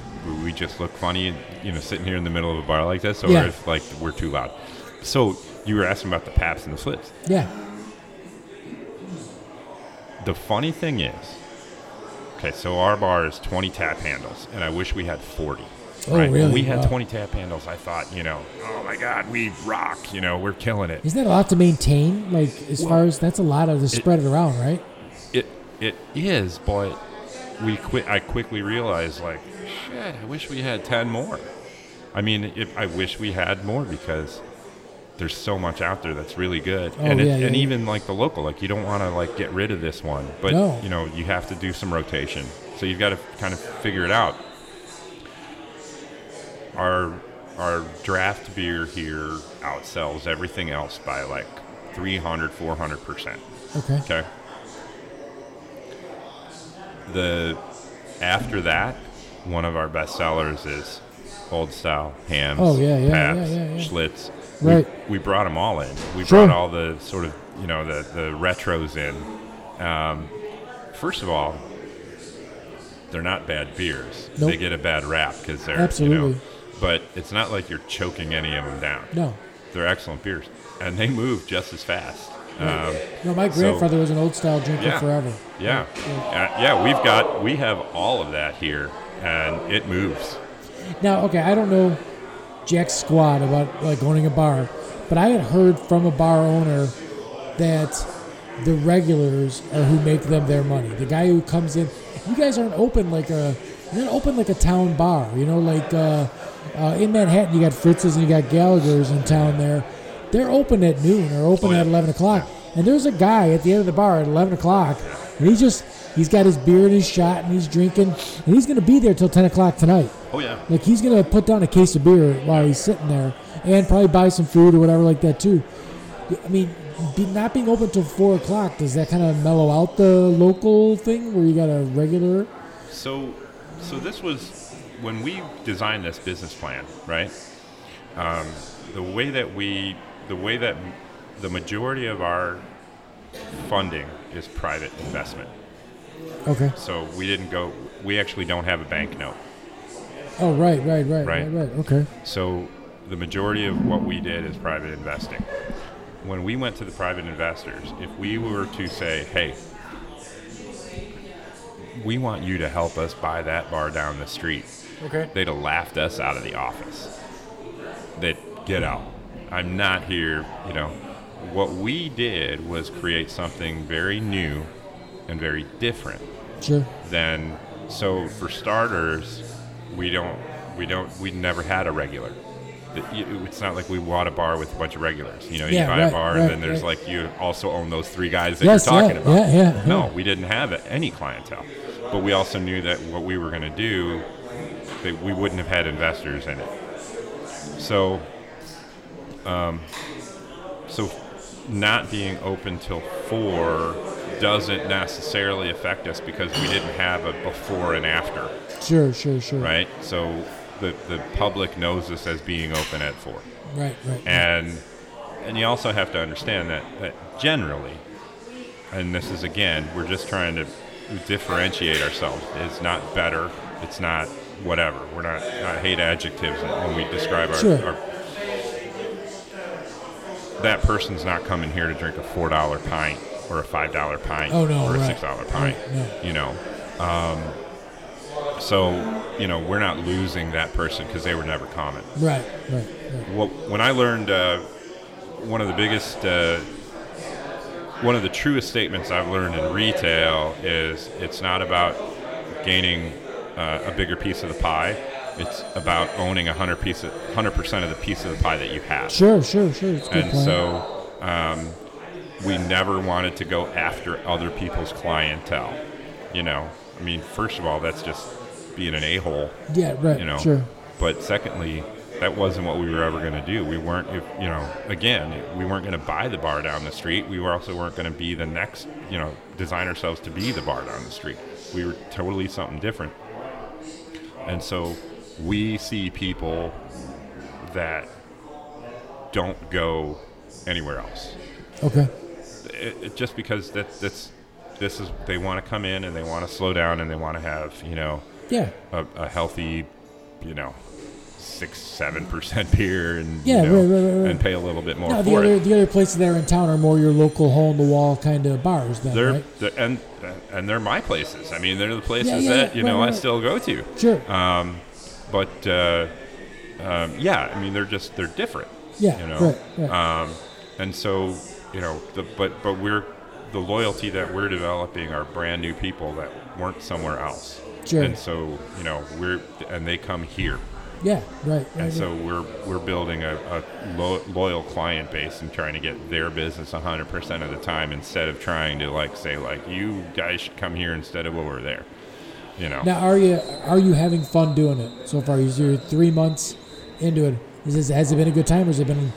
we just look funny, you know, sitting here in the middle of a bar like this, or Yeah. if like we're too loud. So you were asking about the Pabsts and the flips. Yeah. The funny thing is, okay, so our bar is 20 tap handles, and I wish we had 40. Oh, right? When really? we had Wow. 20 tap handles, I thought, you know, oh my God, we rock. You know, we're killing it. Isn't that a lot to maintain? Like as Well, far as that's a lot of to spread it around, right? It is, but we qui- I quickly realized like, shit, I wish we had 10 more. I mean, if, I wish we had more because there's so much out there that's really good, Oh, and it, yeah, yeah, and yeah. even like the local, like you don't want to like get rid of this one, but No. you know you have to do some rotation, so you've got to kind of figure it out. Our our draft beer here outsells everything else by like 300 400 percent. Okay. Okay. The after that, one of our best sellers is Old Style Hamm's. Oh, yeah, yeah, Pabst, yeah. Schlitz. Right. We, we brought them all in. We Sure. brought all the sort of you know the the retros in. Um, first of all, they're not bad beers. Nope. They get a bad rap because they're you Absolutely. know. But it's not like you're choking any of them down. No. They're excellent beers, and they move just as fast. Um, No, my so- grandfather was an old style drinker Yeah. forever. yeah, uh, yeah, we've got we have all of that here, and it moves. Now, okay, I don't know jack squat about like owning a bar, but I had heard from a bar owner that the regulars are who make them their money. The guy who comes in, you guys aren't open like a you're not open like a town bar. You know, like uh, uh, in Manhattan, you got Fritz's and you got Gallagher's in town there. They're open at noon or open Oh, yeah. at eleven o'clock. And there's a guy at the end of the bar at eleven o'clock, and he's just he's got his beer and his shot and he's drinking, and he's gonna be there till ten o'clock tonight. Oh yeah, Like he's gonna put down a case of beer while he's sitting there, and probably buy some food or whatever like that too. I mean, be, not being open till four o'clock does that kind of mellow out the local thing where you got a regular? So, so this was when we designed this business plan, right? Um, the way that we, the way that the majority of our funding is private investment. Okay. So we didn't go. We actually don't have a bank note. Oh right, right, right, right, Right. right. Okay. So the majority of what we did is private investing. When we went to the private investors, if we were to say, "Hey, we want you to help us buy that bar down the street," Okay. they'd have laughed us out of the office. They'd get out. I'm not here, you know. What we did was create something very new and very different Sure. than so for starters, we don't we don't we never had a regular. It's not like we bought a bar with a bunch of regulars. You know, Yeah, you buy right, a bar right, and then there's right. like you also own those three guys that Yes, you're talking yeah, about. yeah, yeah, No, we didn't have any clientele, but we also knew that what we were going to do, that we wouldn't have had investors in it. So, um, so not being open till four doesn't necessarily affect us because we didn't have a before and after, Sure, sure, sure. right? So the the public knows us as being open at four, Right, right. and and you also have to understand that that generally, and this is again, we're just trying to differentiate ourselves. It's not better. It's not whatever. We're not. I hate adjectives when we describe our, Sure. our that person's not coming here to drink a four dollar pint or a five dollar pint Oh, no, or a right. six dollar pint. Right, no. You know, um, so you know we're not losing that person because they were never common. right, right, right. Well, when I learned uh, one of the biggest, uh, one of the truest statements I've learned in retail is it's not about gaining uh, a bigger piece of the pie. It's about owning a hundred piece, hundred percent of the piece of the pie that you have. Sure, sure, sure. It's And plan. so um, we never wanted to go after other people's clientele. You know, I mean, first of all, that's just being an a-hole. yeah, right. You know, Sure. but secondly, that wasn't what we were ever going to do. We weren't, if, you know, again, we weren't going to buy the bar down the street. We were also weren't going to be the next, you know, design ourselves to be the bar down the street. We were totally something different. And so we see people that don't go anywhere else. Okay. It, it, just because that that's this is they want to come in and they want to slow down and they want to have you know Yeah. a, a healthy, you know, six seven percent (laughs) beer and Yeah, you know, right, right, right, and pay a little bit more No, the other it. the other places there in town are more your local hole in the wall kind of bars. Then, They're right? the, and and they're my places. I mean, they're the places Yeah, yeah, that you know I still go to. Sure. Um, but uh, um, yeah, I mean they're just they're different. Yeah, you know. right, right. Um, and so you know, the, but but we're the loyalty that we're developing are brand new people that weren't somewhere else. Sure. And so you know we're and they come here, Yeah, right. right, and right. so we're we're building a, a lo- loyal client base and trying to get their business 100% of the time instead of trying to like say like you guys should come here instead of over there. You know. Now, are you are you having fun doing it so far? You're three months into it. Is this, has it been a good time, or has it been?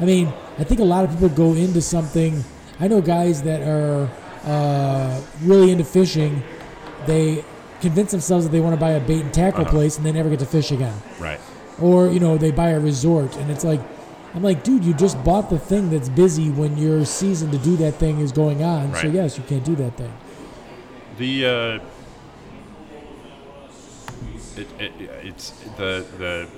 I mean, I think a lot of people go into something. I know guys that are uh, really into fishing. They convince themselves that they want to buy a bait and tackle Uh-huh. place, and they never get to fish again. Right. Or you know, they buy a resort, and it's like, I'm like, dude, you just bought the thing that's busy when your season to do that thing is going on. So yes, you can't do that thing. The uh, it, it, it's the the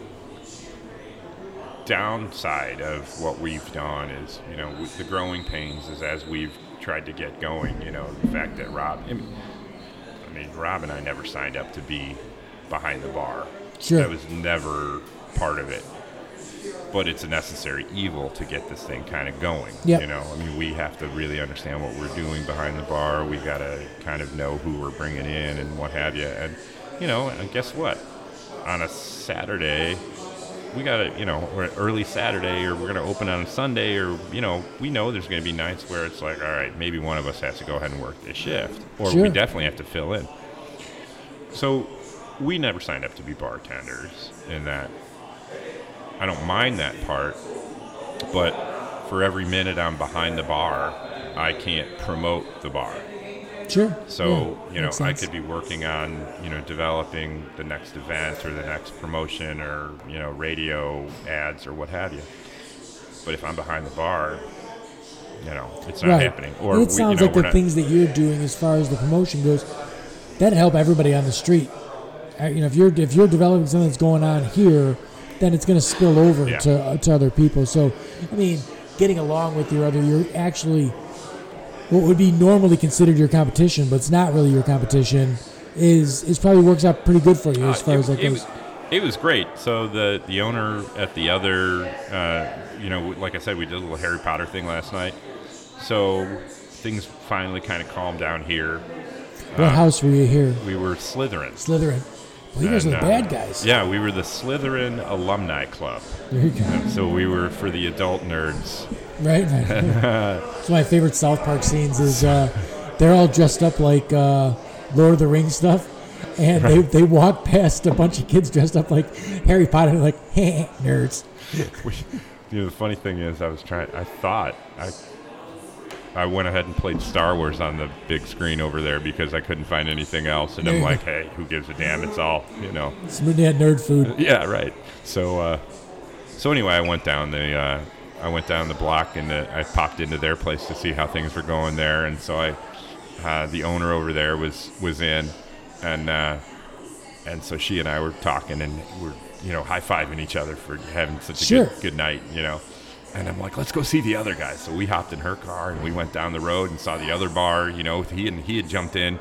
downside of what we've done is you know with the growing pains is as we've tried to get going. You know the fact that Rob, I mean, I mean Rob and I never signed up to be behind the bar. Sure. That was never part of it. But it's a necessary evil to get this thing kind of going. Yep. You know, I mean, we have to really understand what we're doing behind the bar. we've got to kind of know who we're bringing in and what have you. And, you know, and guess what? On a Saturday, we got to, you know, or early Saturday, or we're going to open on a Sunday, or, you know, we know there's going to be nights where it's like, all right, maybe one of us has to go ahead and work this shift, or Sure. we definitely have to fill in. So we never signed up to be bartenders in that. I don't mind that part, but for every minute I'm behind the bar, I can't promote the bar. Sure. So, Yeah, you know, I could be working on, you know, developing the next event or the next promotion or, you know, radio ads or what have you. But if I'm behind the bar, you know, it's not right. happening. Or it we- sounds you know, like the not- things that you're doing as far as the promotion goes, that help everybody on the street. Uh, You know, if you're if you're developing something that's going on here, then it's going to spill over Yeah. to uh, to other people. So, I mean, getting along with your other, you're actually what would be normally considered your competition, but it's not really your competition. Is is probably works out pretty good for you as Uh, far it, as that it was, it was great. So the the owner at the other, uh, you know, like I said, we did a little Harry Potter thing last night. So things finally kind of calmed down here. what house were you here? We were Slytherin. Slytherin. Well, you guys are the uh, bad guys. Yeah, we were the Slytherin Alumni Club. There you go. And so we were for the adult nerds. Right, right. (laughs) It's my favorite South Park scenes is uh, they're all dressed up like uh, Lord of the Rings stuff, and they, they walk past a bunch of kids dressed up like Harry Potter, and like hey, (laughs) nerds. (laughs) We, you know, the funny thing is, I was trying. I thought I. I went ahead and played Star Wars on the big screen over there because I couldn't find anything else, and I'm like, "Hey, who gives a damn? It's all you know." Some yeah, nerd food. Yeah, right. So, uh, so anyway, I went down the, uh, I went down the block and the, I popped into their place to see how things were going there, and so I, uh, the owner over there was was in, and uh, and so she and I were talking and we're you know high fiving each other for having such a Sure. good good night, you know. And I'm like, let's go see the other guys. So we hopped in her car and we went down the road and saw the other bar. You know, he and he had jumped in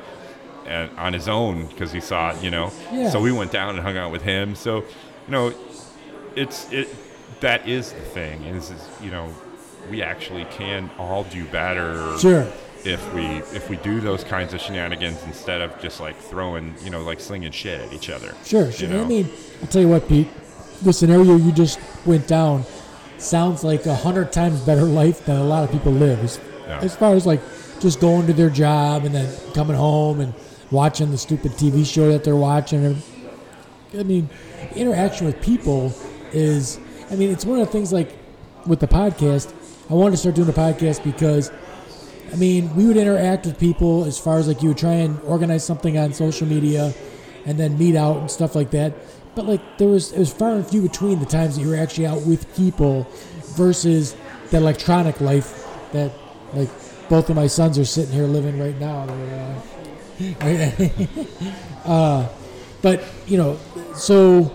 and on his own because he saw it. You know, Yeah. so we went down and hung out with him. So, you know, it's it that is the thing is, is you know we actually can all do better Sure. if we if we do those kinds of shenanigans instead of just like throwing you know like slinging shit at each other. Sure, sure. You know? I mean, I'll tell you what, Pete. The scenario you just went down sounds like a hundred times better life than a lot of people live. As, Yeah. as far as like just going to their job and then coming home and watching the stupid TV show that they're watching. I mean, interaction with people is. I mean, it's one of the things like with the podcast. I wanted to start doing a podcast because I mean, we would interact with people as far as like you would try and organize something on social media and then meet out and stuff like that. But like there was it was far and few between the times that you were actually out with people versus the electronic life that like both of my sons are sitting here living right now. Uh, (laughs) uh, but you know, so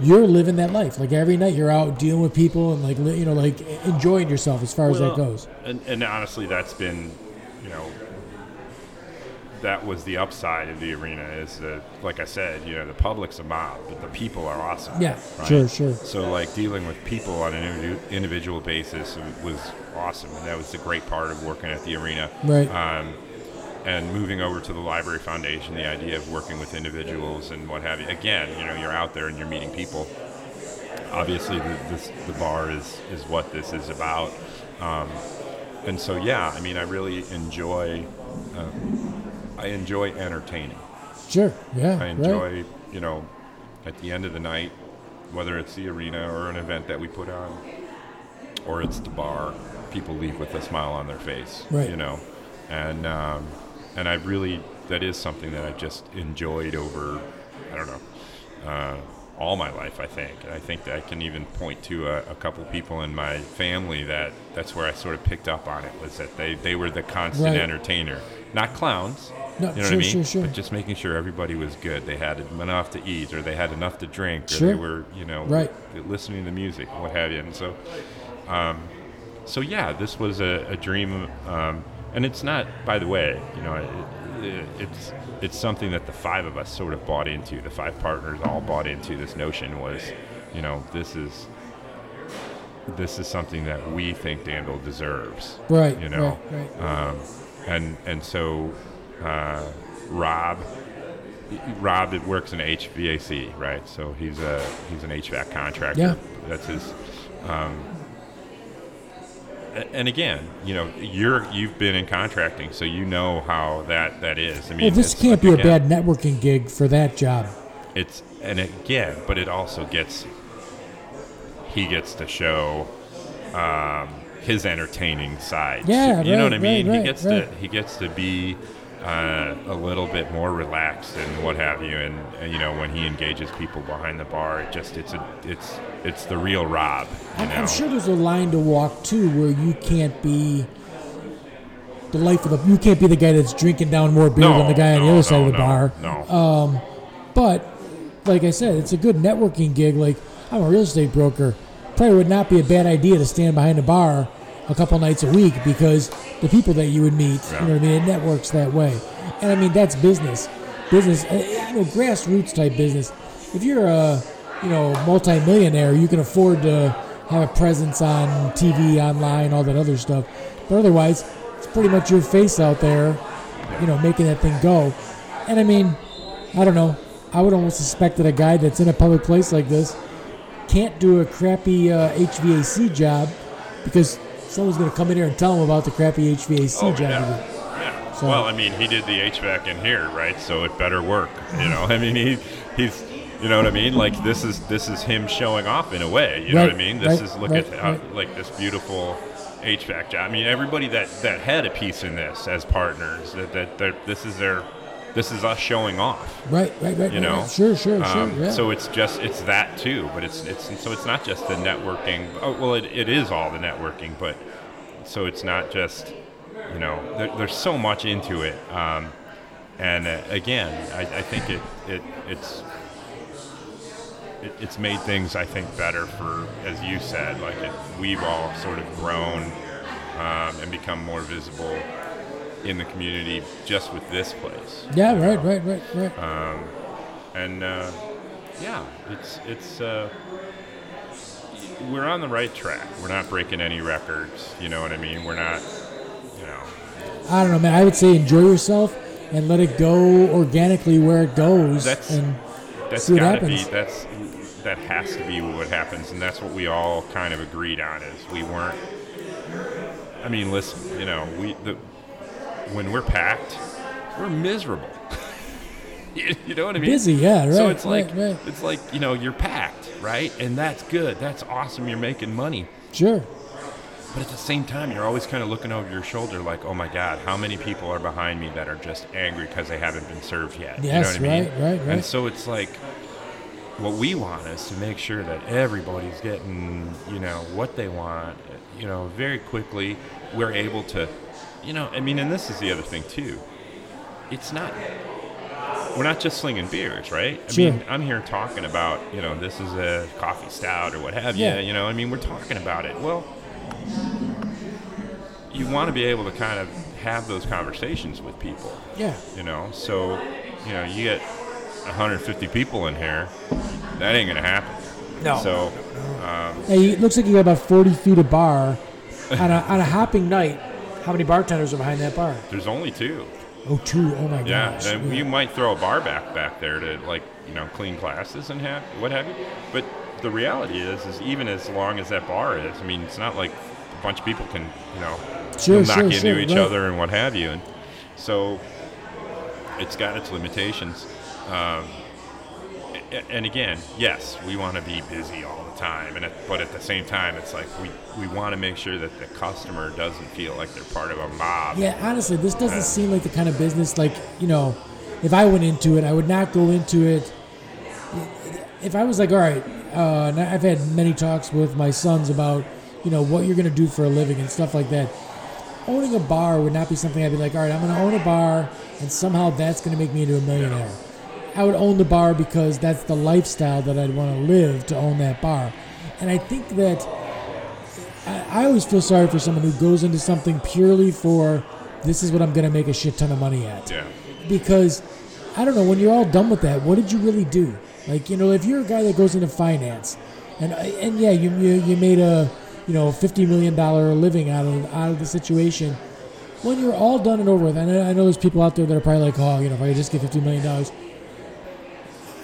you're living that life. Like every night you're out dealing with people and like you know like enjoying yourself as far as that goes. And, and honestly, that's been, you know, that was the upside of the arena is that, like I said, you know, the public's a mob, but the people are awesome. Yeah, right? sure, sure. So like dealing with people on an individual basis was awesome, and that was the great part of working at the arena. Right. Um, and moving over to the Library Foundation, the idea of working with individuals and what have you. Again, you know, you're out there and you're meeting people. Obviously, the, this, the bar is is what this is about. Um, and so, yeah, I mean, I really enjoy. Uh, I enjoy entertaining. Sure. Yeah. I right. enjoy, you know, at the end of the night, whether it's the arena or an event that we put on, or it's the bar, people leave with a smile on their face. Right. You know, and um, and I really that is something that I just enjoyed over, I don't know, uh, all my life. I think, and I think that I can even point to a, a couple people in my family that that's where I sort of picked up on it was that they they were the constant Right. entertainer, not clowns. No, you know sure, what I mean? sure, sure. But just making sure everybody was good. They had enough to eat, or they had enough to drink, or Sure. they were, you know, Right. listening to music, what have you. And so, um, so yeah, this was a, a dream, um, and it's not. By the way, you know, it, it, it's it's something that the five of us sort of bought into. The five partners all bought into this notion was, you know, this is this is something that we think Danville deserves Right. you know. Right. right. um, and and so uh, Rob Rob it works in HVAC right so he's a he's an HVAC contractor Yeah. that's his um, and again you know you're you've been in contracting so you know how that that is I mean well, this can't be a again, bad networking gig for that job. it's and again but it also gets he gets to show um, his entertaining side Yeah, you know what i mean right, he gets right. to he gets to be uh, a little bit more relaxed and what have you and, and you know when he engages people behind the bar it just it's a it's it's the real rob you I'm, know I'm sure there's a line to walk too where you can't be the life of the. You can't be the guy that's drinking down more beer no, than the guy on the no, other side of the no, bar. no But like I said, it's a good networking gig. Like I'm a real estate broker. Probably would not be a bad idea to stand behind a bar a couple nights a week because the people that you would meet, Yeah. you know what I mean, it networks that way. And I mean that's business, business, uh, you know, grassroots type business. If you're a you know multimillionaire, you can afford to have a presence on TV, online, all that other stuff. But otherwise, it's pretty much your face out there, you know, making that thing go. And I mean, I don't know. I would almost suspect that a guy that's in a public place like this can't do a crappy uh, HVAC job because someone's going to come in here and tell him about the crappy HVAC Oh, job. yeah. Yeah. So- well, I mean, he did the HVAC in here, right? So it better work. You know, (laughs) I mean, he he's, you know what I mean? Like this is this is him showing off in a way. You know what I mean? This right, is look right, at how, right. like this beautiful HVAC job. I mean, everybody that that had a piece in this as partners. That that this is their this is us showing off. Right, right, right. You right, know, right. Sure, sure, Um, sure. Yeah. So it's just it's that too, but it's it's so it's not just the networking. Oh, well, it, it is all the networking, but so it's not just you know there, there's so much into it. Um, and uh, again, I, I think it, it it's it, it's made things I think better for as you said, like it, we've all sort of grown um, and become more visible in the community just with this place. yeah, right, right, right, right. Um, and uh, yeah, it's it's uh, we're on the right track. We're not breaking any records. You know what I mean? We're not, you know. I don't know, man. I would say enjoy yourself and let it go organically where it goes. That's- and That's See what to be happens. that's that has to be what happens, and that's what we all kind of agreed on. Is we weren't. I mean, listen, you know, we the when we're packed, we're miserable. (laughs) you, know what I mean? busy, yeah, right. so it's like right, right. it's like you know you're packed, right? And that's good. That's awesome. You're making money. Sure. But at the same time, you're always kind of looking over your shoulder, like, "Oh my God, how many people are behind me that are just angry because they haven't been served yet?" Yes, you know what I mean? right, right, right. And so it's like, what we want is to make sure that everybody's getting, you know, what they want. You know, very quickly, we're able to, you know, I mean, and this is the other thing too. It's not. We're not just slinging beers, right? I Sure. mean, I'm here talking about, you know, this is a coffee stout or what have Yeah. you. You know, I mean, we're talking about it. Well, you want to be able to kind of have those conversations with people. Yeah. You know, so you know you get 150 people in here, that ain't gonna happen. No. So um, Hey, it looks like you got about 40 feet of bar on a, on a hopping night. How many bartenders are behind that bar? there's only two. Oh, two. Oh my Yeah, gosh. and you might throw a bar back back there to like you know clean classes and have what have you. But the reality is, is even as long as that bar is, I mean, it's not like a bunch of people can you know Sure, knock sure, into sure, each right. other and what have you, and so it's got its limitations. Um, and again, yes, we want to be busy all the time, and it, but at the same time, it's like we, we want to make sure that the customer doesn't feel like they're part of a mob. Yeah, honestly, this doesn't seem like the kind of business like you know. If I went into it, I would not go into it. If I was like, all right, uh, I've had many talks with my sons about you know what you're going to do for a living and stuff like that. Owning a bar would not be something I'd be like, all right, I'm going to own a bar, and somehow that's going to make me into a millionaire. I would own the bar because that's the lifestyle that I'd want to live to own that bar, and I think that I, I always feel sorry for someone who goes into something purely for this is what I'm going to make a shit ton of money at. Yeah. Because I don't know when you're all done with that, what did you really do? Like you know, if you're a guy that goes into finance, and and yeah, you you, you made a you know fifty million dollar living out of out of the situation. When you're all done and over with, and I I know there's people out there that are probably like, oh, you know, if I just get fifty million dollars.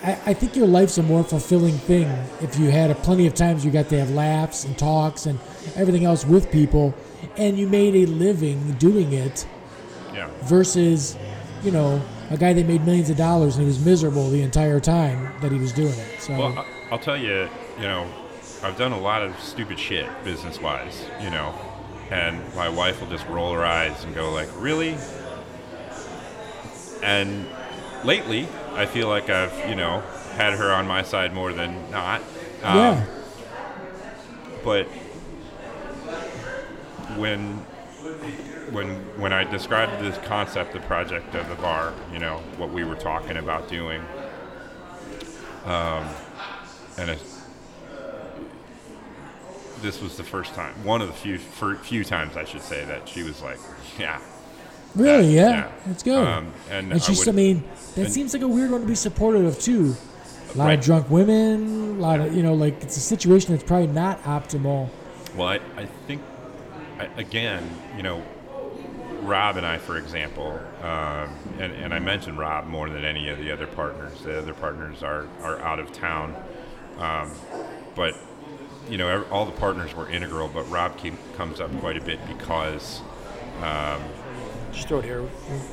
I, I think your life's a more fulfilling thing if you had a plenty of times you got to have laughs and talks and everything else with people, and you made a living doing it Yeah. versus, you know, a guy that made millions of dollars and he was miserable the entire time that he was doing it. So Well, I'll tell you, you know, I've done a lot of stupid shit business wise, you know, and my wife will just roll her eyes and go like, "Really?" And lately, I feel like I've, you know, had her on my side more than not. Um, yeah, But when when when I described this concept, the project of the bar, you know, what we were talking about doing, um, and it, this was the first time, one of the few few times I should say that she was like, "Yeah, really, yeah, yeah. that's good. Um, and and I she's, I, would- mean, that and- seems like a weird one to be supportive of too. A lot Right. of drunk women, a lot of you know, like it's a situation that's probably not optimal. Well, I, I think, I, again, you know, Rob and I, for example, um, and, and I mentioned Rob more than any of the other partners. The other partners are, are out of town. Um, but, you know, all the partners were integral, but Rob came, comes up quite a bit because Just throw it here.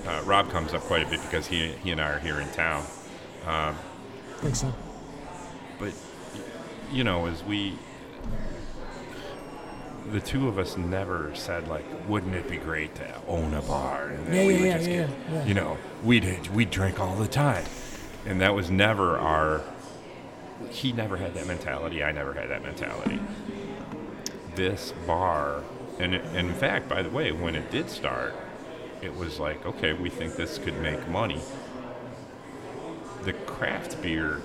uh, Rob comes up quite a bit because he, he and I are here in town. I think so. But you know, as we, the two of us never said like, "Wouldn't it be great to own a bar?" And Yeah, we yeah, would yeah, just yeah, get- yeah. You know, we'd we drink all the time, and that was never our. He never had that mentality. I never had that mentality. This bar, and, it, and in fact, by the way, when it did start, it was like, okay, we think this could make money. The craft beer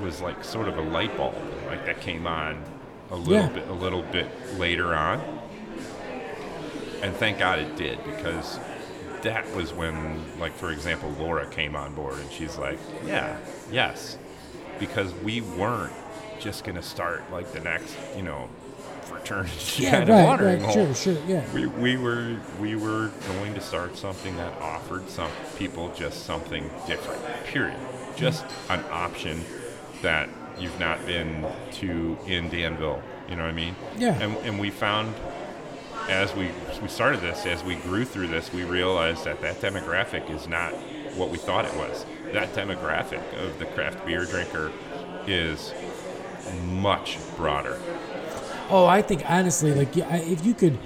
was like sort of a light bulb, like that came on a little Yeah. bit, a little bit later on, and thank God it did because that was when, like for example, Laura came on board and she's like, yeah, yes, because we weren't just gonna start like the next, you know, fraternity (laughs) Yeah, kind of right, watering right, hole. sure, sure, yeah. we, we were we were going to start something that offered some people just something different period. Just an option that you've not been to in danville you know what i mean? Yeah. and, and we found as we we started this as we grew through this we realized that that demographic is not what we thought it was. That demographic of the craft beer drinker is much broader Oh, I think honestly, like if you could.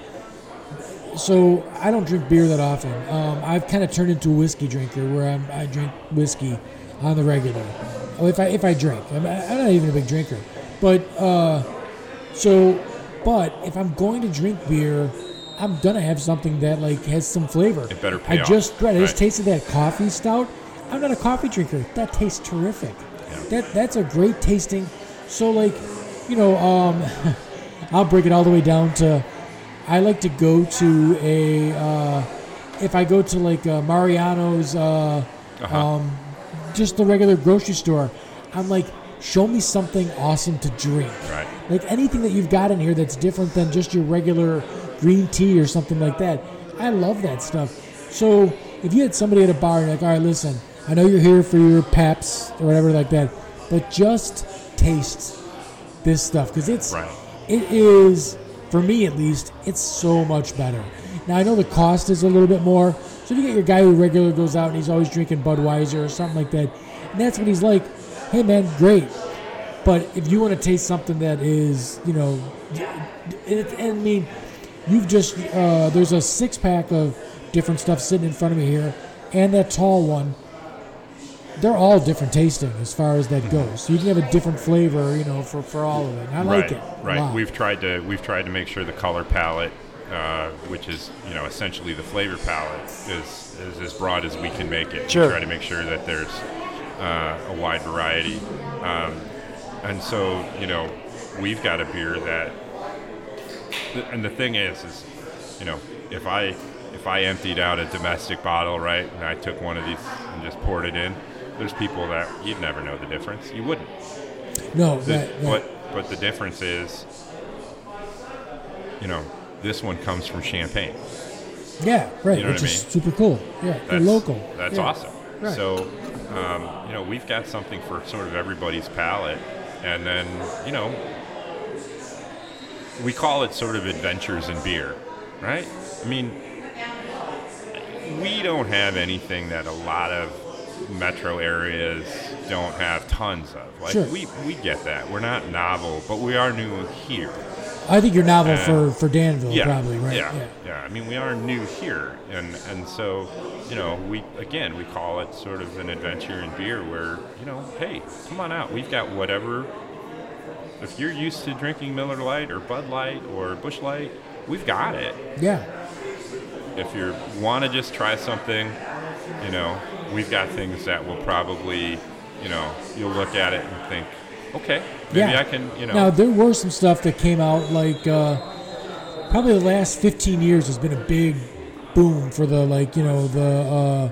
So I don't drink beer that often. Um, I've kind of turned into a whiskey drinker, where I'm, I drink whiskey on the regular. Oh, if I if I drink, I'm, I'm not even a big drinker. But uh, so, but if I'm going to drink beer, I'm gonna have something that like has some flavor. It better pay I off. just right, I just Right. tasted that coffee stout. I'm not a coffee drinker. That tastes terrific. Yeah. That that's a great tasting. So like, you know, um, (laughs) I'll break it all the way down to I like to go to a uh, if I go to like uh, Mariano's, uh, Uh-huh. um, just the regular grocery store, I'm like, show me something awesome to drink. Right. Like anything that you've got in here that's different than just your regular green tea or something like that. I love that stuff. So if you had somebody at a bar and like, all right, listen, I know you're here for your Pabst or whatever like that, but just taste this stuff because it's Right. It is for me at least it's so much better. Now I know the cost is a little bit more, so if you get your guy who regularly goes out and he's always drinking Budweiser or something like that, and that's what he's like. Hey man, great. But if you want to taste something that is, you know, it, I mean, you've just uh, there's a six pack of different stuff sitting in front of me here, and that tall one. They're all different tasting as far as that goes. So you can have a different flavor, you know, for, for all of it. And I like right, it. a Right. lot. We've tried to we've tried to make sure the color palette, uh, which is you know essentially the flavor palette, is is as broad as we can make it. Sure. We try to make sure that there's uh, a wide variety, um, and so you know we've got a beer that, and the thing is, is you know if I if I emptied out a domestic bottle, right, and I took one of these and just poured it in. There's people that you'd never know the difference. You wouldn't. no, The- But but the difference is, you know, this one comes from Champaign. yeah, right. You know which is mean? super cool. Yeah, That's local. That's Yeah. awesome. Right. So, um, you know, we've got something for sort of everybody's palate, and then you know, we call it sort of adventures in beer, right? I mean, we don't have anything that a lot of metro areas don't have tons of. Like Sure. we we get that. We're not novel, but we are new here. I think you're novel Uh, for, for Danville, yeah, probably, right? Yeah, yeah, I mean, we are new here, and and so you know, we again we call it sort of an adventure in beer, where you know, hey, come on out. We've got whatever. If you're used to drinking Miller Lite or Bud Light or Busch Light, we've got it. Yeah. If you want to just try something, you know, we've got things that will probably, you know, you'll look at it and think, okay, maybe Yeah. I can, you know, Now there were some stuff that came out like uh, probably the last 15 years has been a big boom for the like you know the uh,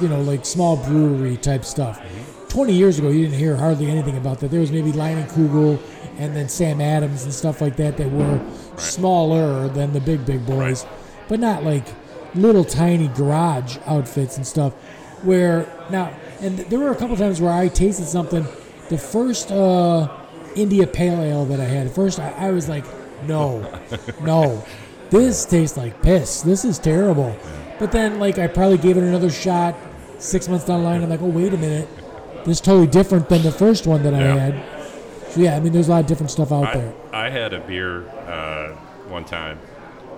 you know like small brewery type stuff. 20 years ago, you didn't hear hardly anything about that. There was maybe Leinenkugel and then Sam Adams and stuff like that that were smaller than the big big boys, but not like little tiny garage outfits and stuff. Where now, and there were a couple times where I tasted something. The first uh, India Pale Ale that I had, at first I, I was like, no, (laughs) no, this tastes like piss. This is terrible. But then, like, I probably gave it another shot. Six months down the line, I'm like, oh wait a minute, this is totally different than the first one that I Yeah. had. So yeah, I mean, there's a lot of different stuff out I, there. I had a beer uh, one time.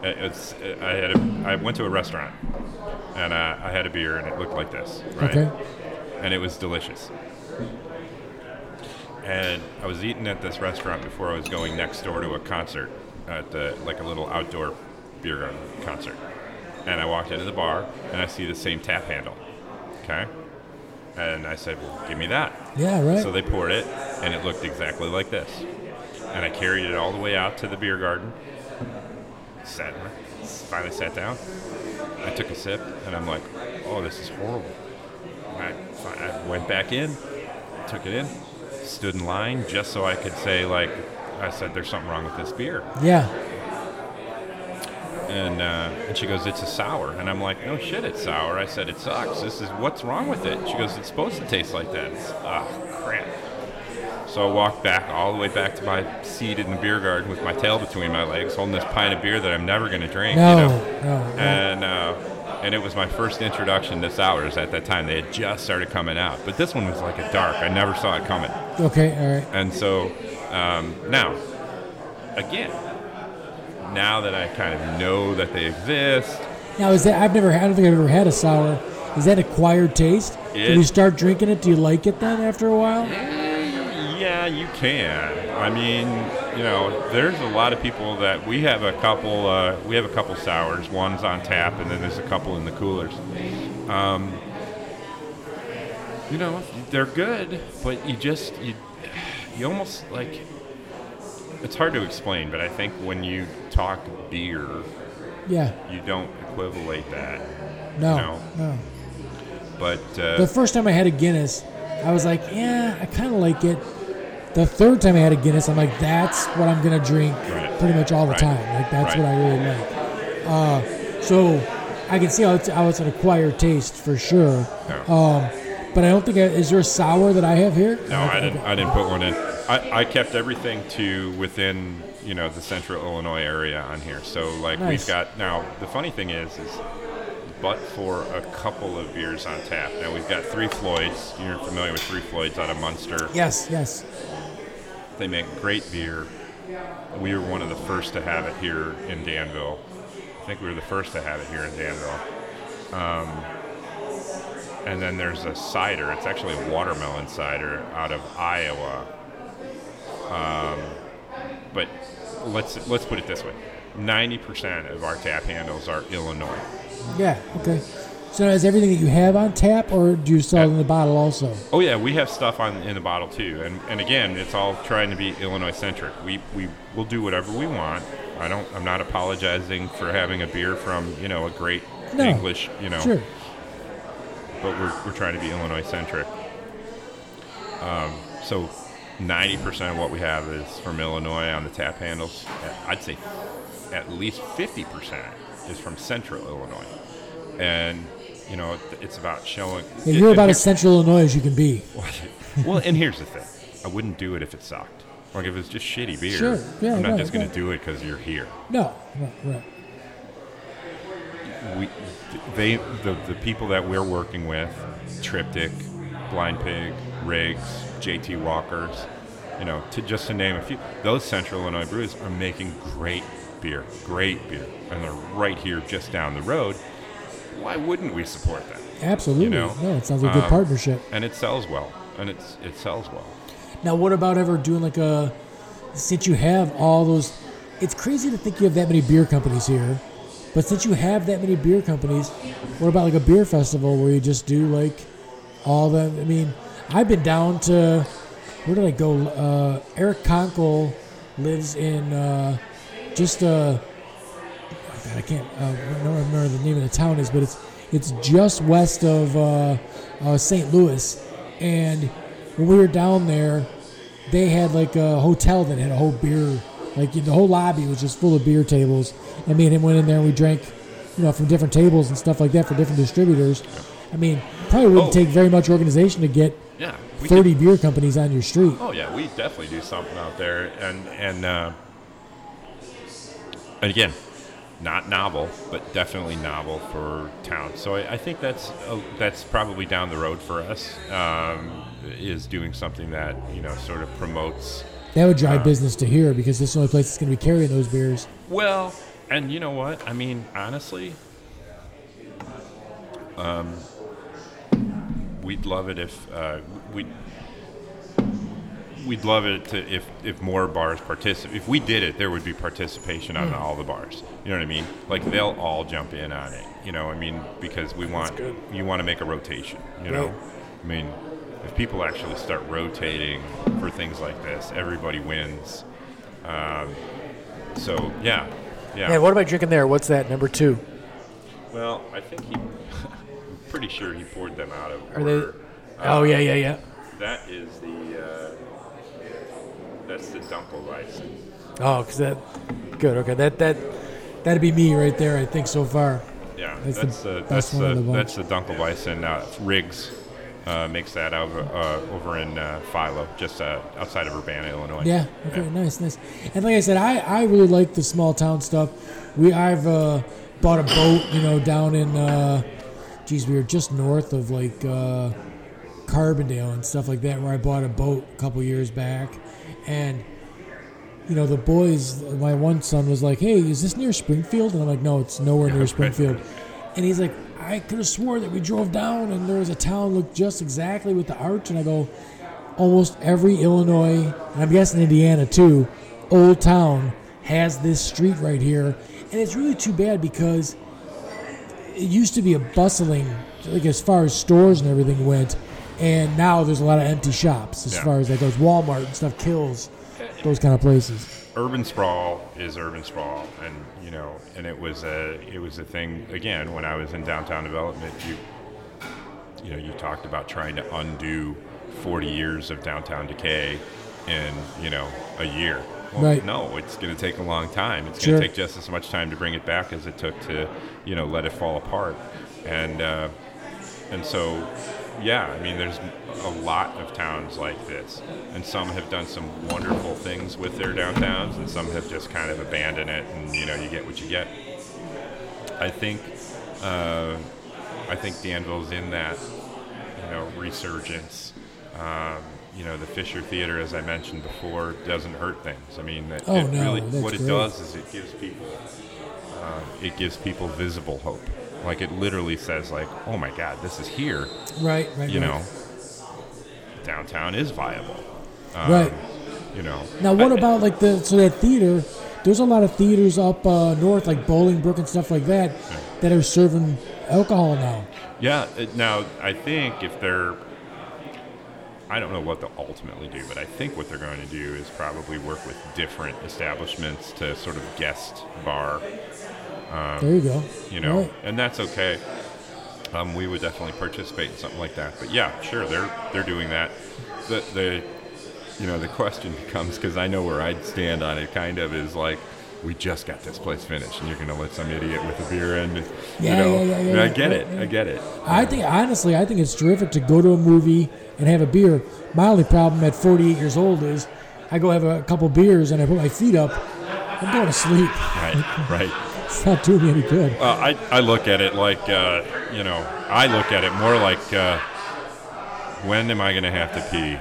It's I had a, I went to a restaurant and uh, I had a beer and it looked like this, right? Okay. And it was delicious. And I was eating at this restaurant before I was going next door to a concert at the like a little outdoor beer garden concert. And I walked into the bar and I see the same tap handle. Okay. And I said, well, give me that. Yeah, right. So they poured it, and it looked exactly like this. And I carried it all the way out to the beer garden. Sat, finally sat down. I took a sip, and I'm like, "Oh, this is horrible." I, I went back in, took it in, stood in line just so I could say, like, I said, "There's something wrong with this beer." yeah, And, uh, and she goes, it's a sour. And I'm like, no shit, it's sour. I said, it sucks. This is, what's wrong with it? She goes, it's supposed to taste like that. It's, ah, crap. So I walked back all the way back to my seat in the beer garden with my tail between my legs, holding this pint of beer that I'm never going to drink. no, you know? no, no. And, uh, and it was my first introduction to sours at that time. They had just started coming out. But this one was like a dark. I never saw it coming. okay, all right. And so um, now, again, now that I kind of know that they exist, Now is that I've never had, I don't think I've ever had a sour. Is that acquired taste? It- When you start drinking it, do you like it then after a while? yeah, you can. I mean, you know, there's a lot of people that we have a couple. Uh, we have a couple sours. One's on tap, and then there's a couple in the coolers. Um, you know, they're good, but you just you you almost like it's hard to explain. But I think when you talk beer, Yeah. You don't equivalate that. No. No. No. But uh, The first time I had a Guinness, I was like, yeah, I kind of like it. The third time I had a Guinness, I'm like, that's what I'm gonna drink Right. pretty much all the Right. time. Like that's Right. what I really like. Uh, so I can see how it's, how it's an acquired taste for sure. Yeah. Um, but I don't think I, is there a sour that I have here? No, I didn't. I didn't put one in. I, I kept everything to within you know the central Illinois area on here. So like Nice. we've got now. The funny thing is, is but for a couple of beers on tap. Now we've got Three Floyds. You're familiar with Three Floyds out of Munster. Yes, yes. They make great beer. We were one of the first to have it here in Danville. I think we were the first to have it here in Danville. Um, and then there's a cider. It's actually a watermelon cider out of Iowa. Um, but let's let's put it this way: ninety percent of our tap handles are Illinois. Yeah. Okay. So is everything that you have on tap, or do you sell it in the bottle also? Oh yeah, we have stuff on in the bottle too, and and again, it's all trying to be Illinois centric. We we will do whatever we want. I don't. I'm not apologizing for having a beer from you know a great No. English you know, Sure. but we're we're trying to be Illinois centric. Um, so. 90% of what we have is from Illinois on the tap handles. I'd say at least 50% is from central Illinois. And, you know, it's about showing. Yeah, you're about as central Illinois as you can be. (laughs) well, and here's the thing: I wouldn't do it if it sucked. Like if it's just shitty beer. Sure. Yeah, I'm not right, just going right. to do it because you're here. No. Right. right. We, they, the the people that we're working with, Triptych, Blind Pig, Riggs, JT Walkers, you know, to just to name a few, those Central Illinois brews are making great beer, great beer, and they're right here, just down the road. Why wouldn't we support them? Absolutely. You know, no, it sounds like a good um, partnership. And it sells well, and it's it sells well. Now, what about ever doing like a? Since you have all those, it's crazy to think you have that many beer companies here. But since you have that many beer companies, what about like a beer festival where you just do like all the? I mean, I've been down to where did I go? Uh, Eric Conkle lives in uh, just uh, I can't uh, remember the name of the town is, but it's it's just west of uh, uh, St. Louis, and when we were down there, they had like a hotel that had a whole beer, like the whole lobby was just full of beer tables. And me and him went in there and we drank, you know, from different tables and stuff like that for different distributors. I mean, probably wouldn't Oh. take very much organization to get Yeah, we 30 beer companies on your street. Oh yeah, we definitely do something out there, and and uh, and again, not novel, but definitely novel for town. So I, I think that's uh, that's probably down the road for us. Um, is doing something that you know sort of promotes. That would drive business to here because this is the only place that's going to be carrying those beers. Well, and you know what? I mean, honestly, um, we'd love it if uh, we. We'd love it to if, if more bars participate. If we did it, there would be participation on all the bars. You know what I mean? Like they'll all jump in on it. You know, I mean, because we want you want to make a rotation. You know, Right. I mean, if people actually start rotating for things like this, everybody wins. Um, so yeah, yeah. And what am I drinking there? What's that, number two? Well, I think he. I'm (laughs) pretty sure he poured them out of Are they? order. Oh, yeah, yeah, yeah. That is the. Uh, that's the Dunkel Dunkelweizen. Oh, because that. Good, okay. That, that, that'd be me right there, I think, so far. Yeah, That's that's, the the, that's the, the that's the Dunkelweizen. Uh, Riggs uh, makes that over uh, over in uh, Philo, just uh, outside of Urbana, Illinois. Yeah. Okay. Nice. Nice. And like I said, I, I really like the small town stuff. We I've uh, bought a boat, you know, down in. Uh, geez, we were just north of like uh, Carbondale and stuff like that, where I bought a boat a couple years back, and you know the boys. My one son was like, "Hey, is this near Springfield?" And I'm like, "No, it's nowhere near (laughs) Springfield." And he's like, "I could have swore that we drove down and there was a town looked just exactly with the arch." And I go, almost every Illinois, and I'm guessing Indiana too, old town has this street right here. And it's really too bad because it used to be a bustling, like as far as stores and everything went, and now there's a lot of empty shops as Yeah. far as that goes. Walmart and stuff kills. those kind of places. urban sprawl is urban sprawl, and you know, and it was a it was a thing again when I was in downtown development. You you know, you talked about trying to undo 40 years of downtown decay in you know a year. Well, Right. No, it's going to take a long time. It's going to take just as much time to bring it back as it took to you know let it fall apart, and uh, and so yeah, I mean, there's a lot of towns like this, and some have done some wonderful things with their downtowns, and some have just kind of abandoned it, and you know, you get what you get. I think, uh, I think Danville's in that, you know, resurgence. Um, you know, the Fischer Theater, as I mentioned before, doesn't hurt things. I mean, that Oh, it no, really, what it great. does is it gives people, uh, it gives people visible hope. Like it literally says, like, oh my God, this is here Right, right. you right. know, downtown is viable. Um, Right. You know. Now, what I- about like the so that theater? There's a lot of theaters up uh, north, like Bolingbrook and stuff like that, that are serving alcohol now. Yeah. Now, I think if they're, I don't know what they'll ultimately do, but I think what they're going to do is probably work with different establishments to sort of guest bar. There you go. You know, Right. and that's okay. Um, we would definitely participate in something like that. But yeah, sure, they're they're doing that. The the you know the question (laughs) becomes because I know where I'd stand on it. Kind of is like we just got this place finished, and you're going to let some idiot with a beer in. You Yeah, know, yeah, yeah, yeah, I get it. I get it. I think honestly, I think it's terrific to go to a movie and have a beer. My only problem at 48 years old is I go have a couple beers and I put my feet up. I'm going to sleep. Right. Right. It's not doing me any good. Uh, I, I look at it like, uh, you know, I look at it more like, uh, when am I going to have to pee?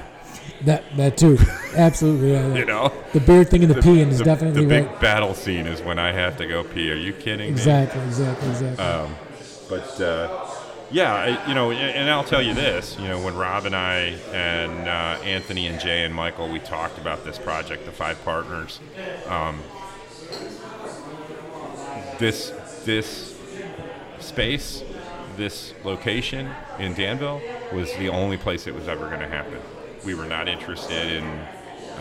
That that too. Absolutely. Yeah. You know? The beer thing and the, peeing is the, definitely the big right. battle scene is when I have to go pee. Are you kidding Exactly, exactly, exactly. me? Um, but uh, yeah, I, you know, and, and I'll tell you this. You know, when Rob and I and uh, Anthony and Jay and Michael, we talked about this project, the Five Partners. Um, this this space, this location in Danville was the only place it was ever going to happen. We were not interested in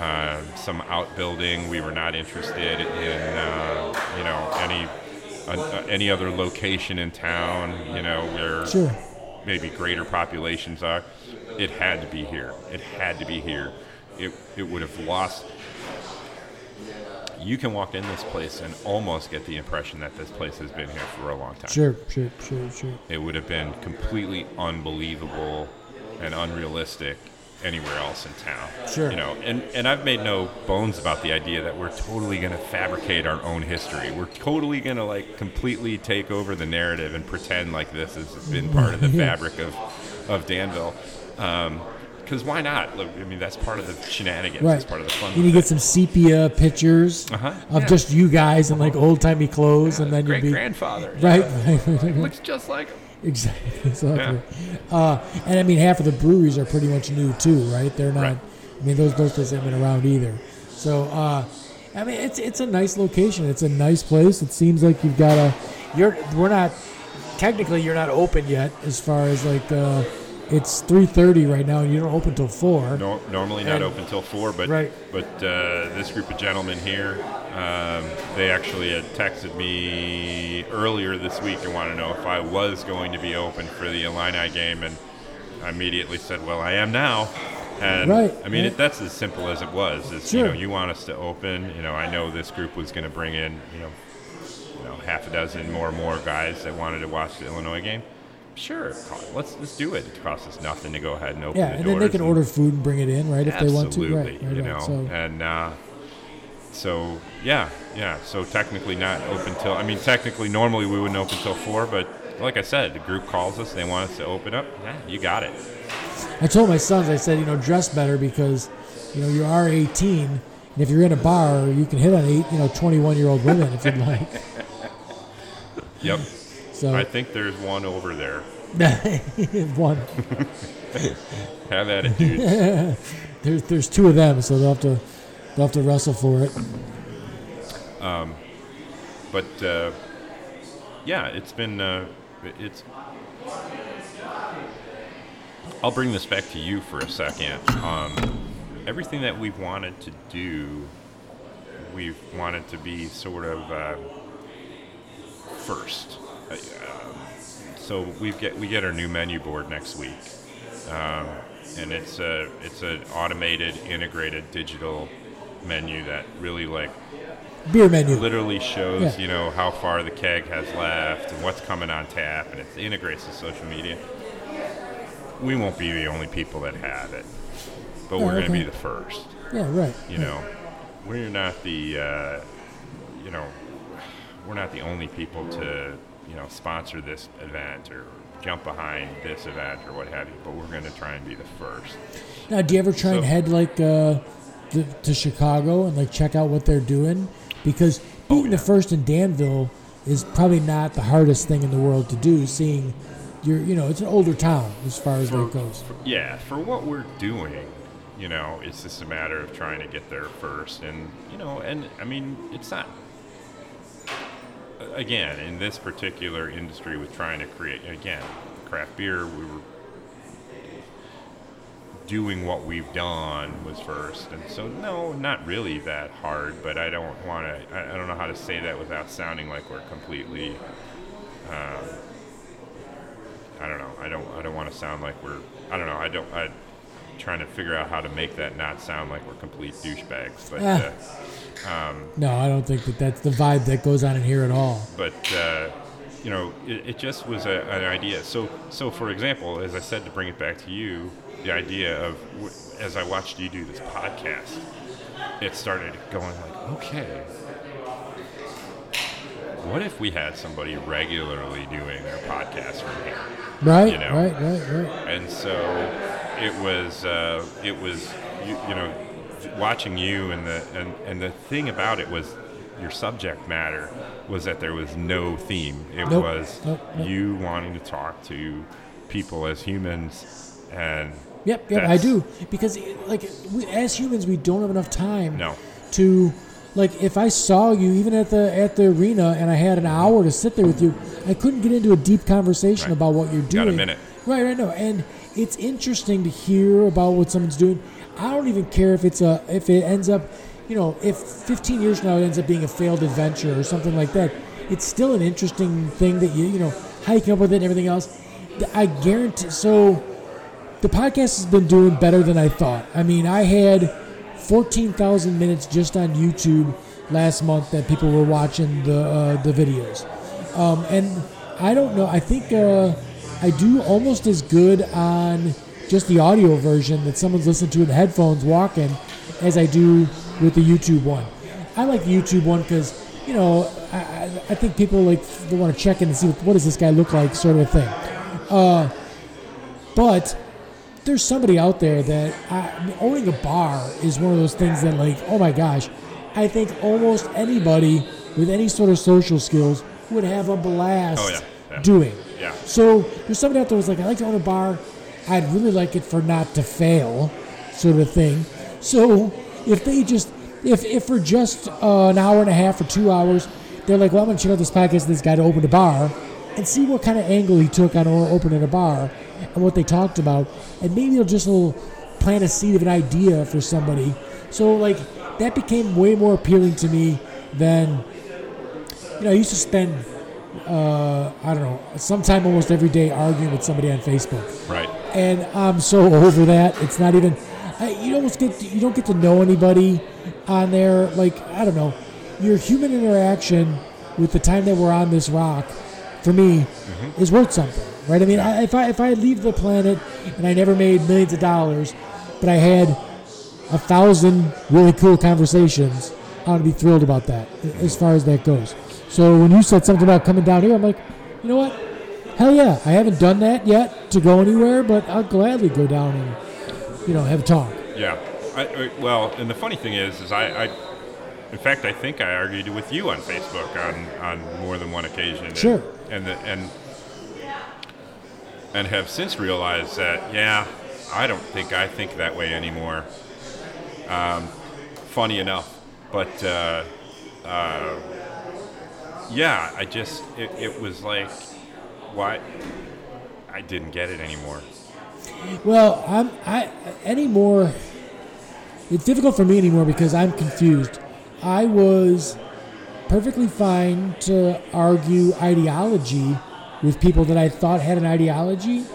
uh, some outbuilding. We were not interested in uh, you know any uh, any other location in town. You know where Sure. maybe greater populations are. It had to be here. It had to be here. It it would have lost. You can walk in this place and almost get the impression that this place has been here for a long time. Sure, sure, sure, sure. It would have been completely unbelievable and unrealistic anywhere else in town. Sure. You know, and, and I've made no bones about the idea that we're totally going to fabricate our own history. We're totally going to like completely take over the narrative and pretend like this has been part of the (laughs) fabric of, of Danville. Um, Because why not? Look, I mean, that's part of the shenanigans. Right. It's part of the fun. You get some sepia pictures Uh-huh, of yeah. just you guys in like old timey clothes, and then you'd great be grandfather. right. Looks (laughs) just like him. Exactly. (laughs) exactly. Uh, and I mean, half of the breweries are pretty much new too, right? They're not. Right. I mean, those those places haven't been around either. So, uh, I mean, it's it's a nice location. It's a nice place. It seems like you've got a. You're we're not technically you're not open yet as far as like uh, it's three thirty right now, and you don't open till four. Nor normally not And- open till four, but Right. but uh, this group of gentlemen here, um, they actually had texted me earlier this week and wanted to know if I was going to be open for the Illini game, and I immediately said, "Well, I am now." And Right, I mean, right. it, that's as simple as it was. Is you Sure. know, you want us to open. You know, I know this group was going to bring in, you know, you know, half a dozen more and more guys that wanted to watch the Illinois game. Sure, let's let's do it. It costs us nothing to go ahead and open Yeah, the and then they can order food and bring it in, right? If they want to, right? right, you right. know, So, and uh, so yeah, yeah. So technically not open till. I mean, technically normally we wouldn't open till four, but like I said, the group calls us. They want us to open up. Yeah, you got it. I told my sons, I said, you know, dress better because, you know, you are 18, and if you're in a bar, you can hit on eight, you know, 21 year old women if you'd like. (laughs) Yep. So I think there's one over there. (laughs) one, (laughs) Have at it, dude. (laughs) there's there's two of them, so they'll have to they'll have to wrestle for it. Um, but uh, yeah, it's been uh, it's. I'll bring this back to you for a second. Um, everything that we've wanted to do, we've wanted to be sort of uh, first. Uh, so we get we get our new menu board next week, um, and it's a it's an automated, integrated digital menu that really like Beer menu. literally shows Yeah. you know how far the keg has left and what's coming on tap, and it integrates the social media. We won't be the only people that have it, but we're going to be the first. Yeah, right. You know, we're not the uh, you know we're not the only people to you know sponsor this event or jump behind this event or what have you, but we're going to try and be the first. Now, do you ever try and head like uh, the, to Chicago and like check out what they're doing? Because being the yeah. first in Danville is probably not the hardest thing in the world to do. Seeing you're, you know, it's an older town as far as that goes. Yeah, for what we're doing, you know, it's just a matter of trying to get there first. And, you know, and I mean, it's not, again, in this particular industry with trying to create, again, craft beer, we were doing what we've done was first. And so, no, not really that hard, but I don't want to, I, I don't know how to say that without sounding like we're completely. Um, I don't know. I don't. I don't want to sound like we're. I don't know. I don't. I'm trying to figure out how to make that not sound like we're complete douchebags. But Ah. Uh, No, I don't think that that's the vibe that goes on in here at all. but uh, you know, it, it just was a, an idea. So so for example, as I said, to bring it back to you, the idea of as I watched you do this podcast, it started going like, okay. What if we had somebody regularly doing their podcast from here? Right, You know. right, right, right. and so it was uh, it was you, you know watching you and the and, and the thing about it was your subject matter was that there was no theme it Nope, was nope, nope. you wanting to talk to people as humans and Yep, yep, I do because like we, as humans, we don't have enough time no to like if I saw you even at the at the arena and I had an mm-hmm. hour to sit there with you, I couldn't get into a deep conversation Right. about what you're doing. Got a minute. Right, right, no, and it's interesting to hear about what someone's doing. I don't even care if it's a if it ends up, you know, if 15 years from now it ends up being a failed adventure or something like that. It's still an interesting thing that you you know how you come up with it and everything else. I guarantee so the podcast has been doing better than I thought. I mean, I had 14,000 minutes just on YouTube last month that people were watching the uh, the videos, um, and I don't know. I think uh, I do almost as good on just the audio version that someone's listening to in the headphones walking as I do with the YouTube one. I like the YouTube one because you know I, I, think people like they want to check in and see what, what does this guy look like, sort of a thing. Uh, but there's somebody out there that I, owning a bar is one of those things that like oh my gosh i think almost anybody with any sort of social skills would have a blast Oh, yeah, yeah. doing Yeah. so there's somebody out there who's like i like to own a bar i'd really like it for not to fail sort of thing. So if they just if, if for just uh, an hour and a half or two hours they're like well i'm going to check out this podcast this guy to open a bar and see what kind of angle he took on opening a bar and what they talked about. And maybe it'll just plant a seed of an idea for somebody. So like that became way more appealing to me than you know i used to spend uh, i don't know sometime almost every day arguing with somebody on facebook. Right and I'm so (laughs) over that. It's not even. I, you almost get you don't get to know anybody on there. Like I don't know, your human interaction with the time that we're on this rock, for me, mm-hmm. is worth something, right? I mean, I, if I if I leave the planet and I never made millions of dollars, but I had a thousand really cool conversations, I would be thrilled about that as far as that goes. So when you said something about coming down here, I'm like, you know what? Hell yeah! I haven't done that yet to go anywhere, but I'll gladly go down and you know have a talk. Yeah. I, I, well, and the funny thing is, is I, I, in fact, I think I argued with you on Facebook on, on more than one occasion. and- Sure. And the, and and have since realized that, yeah, I don't think I think that way anymore. Um, funny enough, but uh, uh, yeah, I just it, it was like, why? I didn't get it anymore. Well, I'm I anymore. it's difficult for me anymore because I'm confused. I was perfectly fine to argue ideology with people that I thought had an ideology.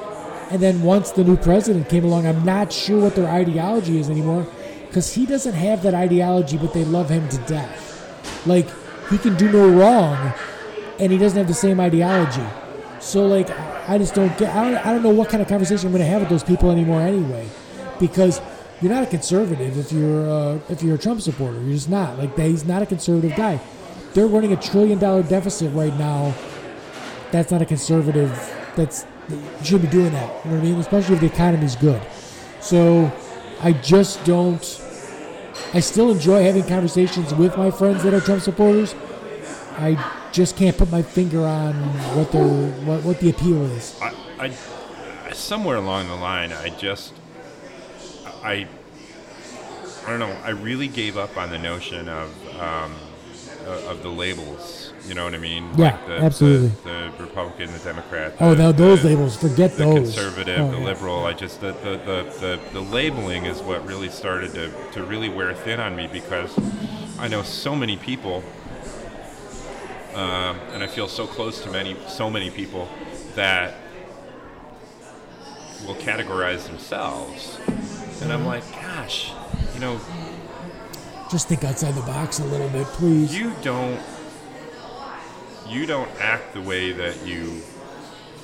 And then once the new president came along, I'm not sure what their ideology is anymore because he doesn't have that ideology, but they love him to death. Like, he can do no wrong and he doesn't have the same ideology. So, like, I just don't get, I don't, I don't know what kind of conversation I'm going to have with those people anymore anyway because you're not a conservative if you're uh, if you're a Trump supporter. You're just not. Like he's not a conservative guy. They're running a trillion dollar deficit right now. That's not a conservative. That's you should be doing that. You know what I mean? Especially if the economy's good. So I just don't. I still enjoy having conversations with my friends that are Trump supporters. I just can't put my finger on what their what, what the appeal is. I, I somewhere along the line, I just I I don't know. I really gave up on the notion of um, of the labels. You know what I mean? Yeah, like the, absolutely. The, the, Republican, the Democrat. oh, now those the, labels. Forget those. the those. conservative, Oh, the yeah. liberal. I just the the, the, the the labeling is what really started to, to really wear thin on me because I know so many people, um, and I feel so close to many so many people that will categorize themselves, and I'm like, gosh, you know, Just think outside the box a little bit, please. you don't you don't act the way that you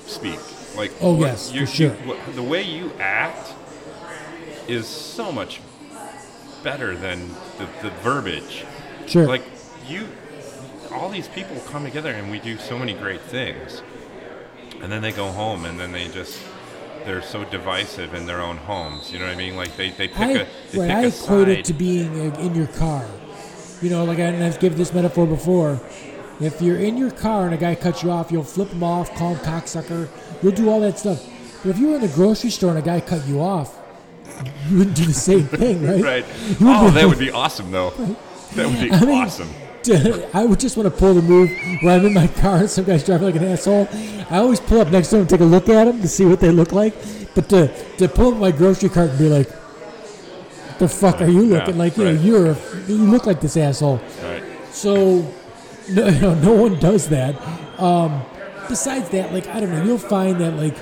speak. Like Oh, what yes, you, for sure. you- the way you act is so much better than the, the verbiage. sure. Like you, all these people come together and we do so many great things, and then they go home and then they just they're so divisive in their own homes. You know what I mean? Like they, they pick I, a they right, pick I a equate it to being in your car. You know, like I, I've given this metaphor before. If you're in your car and a guy cuts you off, you'll flip him off, call him cocksucker. You'll do all that stuff. But if you were in the grocery store and a guy cut you off, you wouldn't do the same thing, right? (laughs) Right. Oh, that would be awesome, though. (laughs) That would be I mean, awesome. (laughs) I would just want to pull the move where I'm in my car and some guy's driving like an asshole. I always pull up next to him and take a look at him to see what they look like. But to, to pull up my grocery cart and be like, the fuck are you Yeah, looking like? You know, right. you're you look like this asshole. Right. So, no, (laughs) no, no one does that. Um, besides that, like I don't know, you'll find that like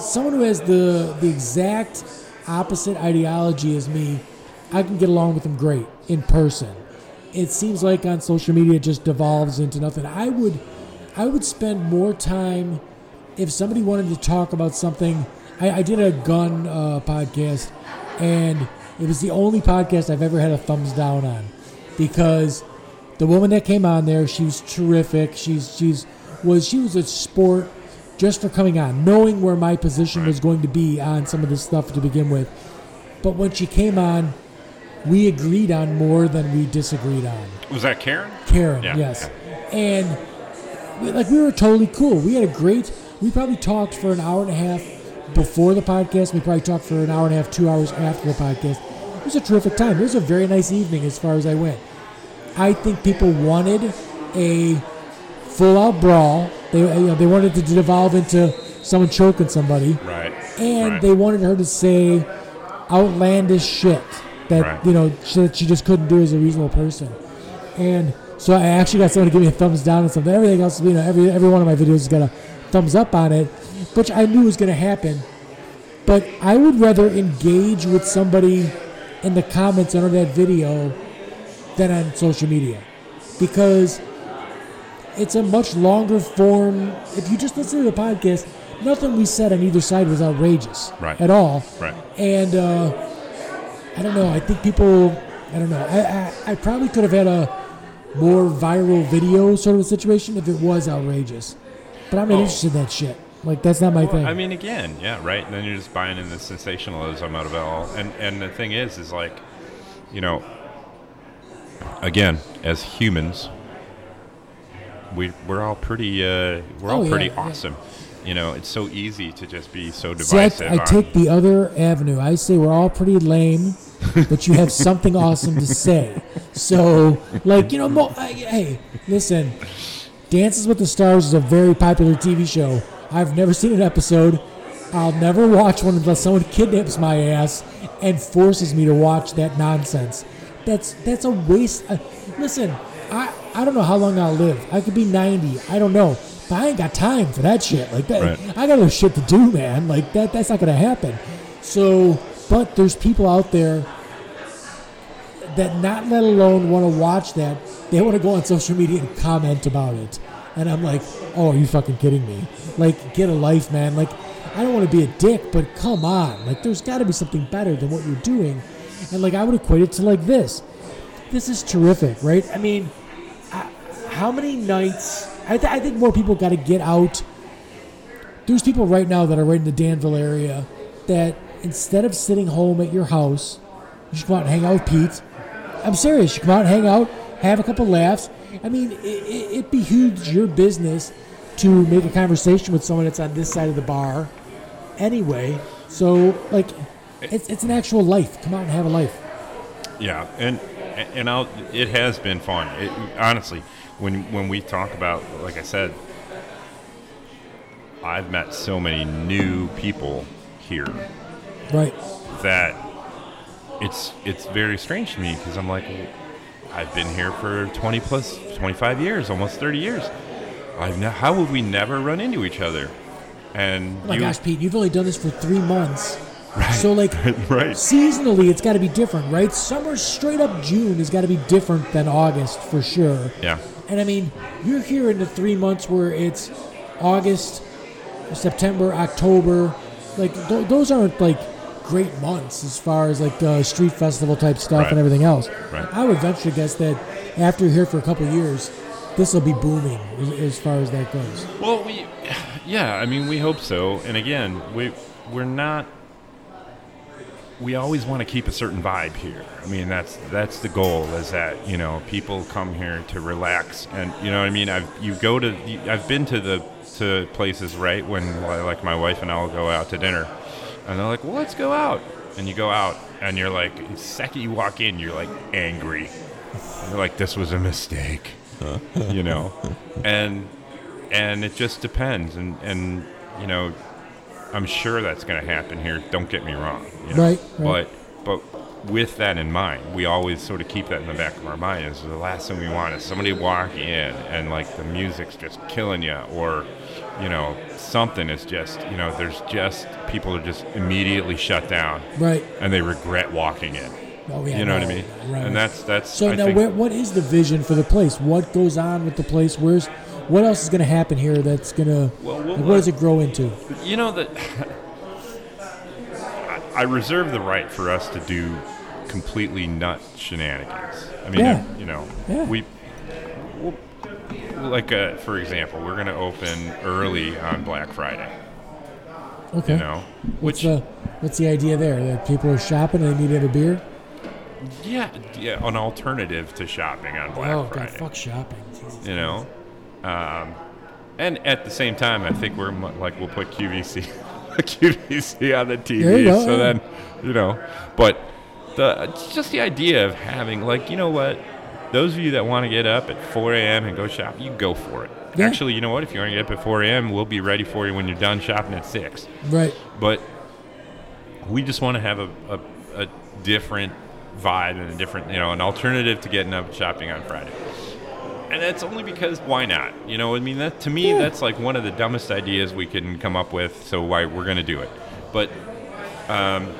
someone who has the the exact opposite ideology as me, I can get along with them great in person. It seems like on social media it just devolves into nothing. I would, I would spend more time if somebody wanted to talk about something. I, I did a gun uh, podcast, and it was the only podcast I've ever had a thumbs down on because the woman that came on there, she was terrific. She's she's was she was a sport just for coming on, knowing where my position was going to be on some of this stuff to begin with. But when she came on, we agreed on more than we disagreed on. Was that Karen? Karen, Yeah, yes, and we, like we were totally cool. We had a great. We probably talked for an hour and a half before the podcast. We probably talked for an hour and a half, two hours after the podcast. It was a terrific time. It was a very nice evening as far as I went. I think people wanted a full-out brawl. They you know, they wanted it to devolve into someone choking somebody, Right. and right. they wanted her to say outlandish shit that Right. you know she, she just couldn't do as a reasonable person. And so I actually got someone to give me a thumbs down and something. Everything else, you know, every every one of my videos has got a thumbs up on it, which I knew was going to happen. But I would rather engage with somebody in the comments under that video than on social media because it's a much longer form. If you just listen to the podcast, nothing we said on either side was outrageous Right. at all. Right. And uh, I don't know. I think people. I don't know. I, I I probably could have had a more viral video sort of a situation if it was outrageous. But I'm not Oh. interested in that shit. Like that's not my Well, thing. I mean, again, yeah, right. And then you're just buying in the sensationalism out of it all. And and the thing is, is like, you know, again, as humans, we we're all pretty uh, we're Oh, all pretty yeah. awesome. You know, it's so easy to just be so See, I, divisive. I take the other avenue. I say we're all pretty lame, but you have something awesome to say. So, like, you know, mo- I, hey, listen, Dances with the Stars is a very popular TV show. I've never seen an episode. I'll never watch one unless someone kidnaps my ass and forces me to watch that nonsense. That's that's a waste. Uh, listen, I I don't know how long I'll live. I could be 90. I don't know. But I ain't got time for that shit. Like that, Right. I got other shit to do, man. Like that. That's not gonna happen. So, but there's people out there that not let alone want to watch that. They want to go on social media and comment about it. And I'm like, oh, are you fucking kidding me? Like, get a life, man. Like, I don't want to be a dick, but come on. Like, there's got to be something better than what you're doing. And like, I would equate it to like this. This is terrific, right? I mean, how many nights? I, th- I think more people got to get out. There's people right now that are right in the Danville area that instead of sitting home at your house, you should come out and hang out with Pete. I'm serious. You come out and hang out, have a couple laughs. I mean, it, it, it behooves your business to make a conversation with someone that's on this side of the bar anyway. So, like, it's, it's an actual life. Come out and have a life. Yeah, and and I'll, it has been fun. It, honestly, when when we talk about, like I said, I've met so many new people here Right. that it's it's very strange to me because I'm like, I've been here for 20 plus 25 years, almost 30 years. I've ne- how would we never run into each other? And Oh my you, gosh, Pete, you've only done this for three months. Right, So, like, (laughs) right? seasonally, it's got to be different, right? Summer straight up June has got to be different than August for sure. Yeah, And I mean, you're here in the three months where it's August, September, October. Like th- those aren't like great months as far as like uh, street festival type stuff Right. and everything else. Right. I would venture to guess that after you're here for a couple of years, this will be booming as, as far as that goes. Well, we, yeah, I mean, we hope so. And again, we we're not. We always want to keep a certain vibe here. I mean, that's that's the goal. Is that you know people come here to relax, and you know what I mean. I've you go to I've been to the to places right when like my wife and I will go out to dinner, and they're like, well, let's go out, and you go out, and you're like, the second you walk in, you're like angry. You're like, this was a mistake, you know, (laughs) and and it just depends and and you know i'm sure that's going to happen here don't get me wrong you know? Right, right. but but with that in mind we always sort of keep that in the back of our mind is the last thing we want is somebody walk in and like the music's just killing you or you know something is just you know there's just people are just immediately shut down Right. and they regret walking in Oh, yeah, you know what i mean right. and that's that's So I now, where, what is the vision for the place? What goes on with the place? Where's what else is going to happen here? That's going to Well, we'll what does it grow into? You know that (laughs) I, I reserve the right for us to do completely nut shenanigans. I mean, Yeah. if, you know, Yeah. we like uh, for example, we're going to open early on Black Friday. Okay. You know, What's which the what's the idea there? That people are shopping and they need a beer? yeah, yeah, an alternative to shopping on Black oh Friday. god, fuck shopping. Jesus you know, um, and at the same time, I think we're like we'll put QVC (laughs) QVC on the TV, go, so yeah. then you know, but the just the idea of having like you know what, those of you that want to get up at 4 a.m. and go shop, you go for it. Yeah. Actually, you know what? If you want to get up at 4 a.m., we'll be ready for you when you're done shopping at six. Right. But we just want to have a, a, a different vibe and a different, you know, an alternative to getting up shopping on Friday. And that's only because why not? You know, I mean, that to me, Yeah. that's like one of the dumbest ideas we can come up with. So why we're going to do it? But um,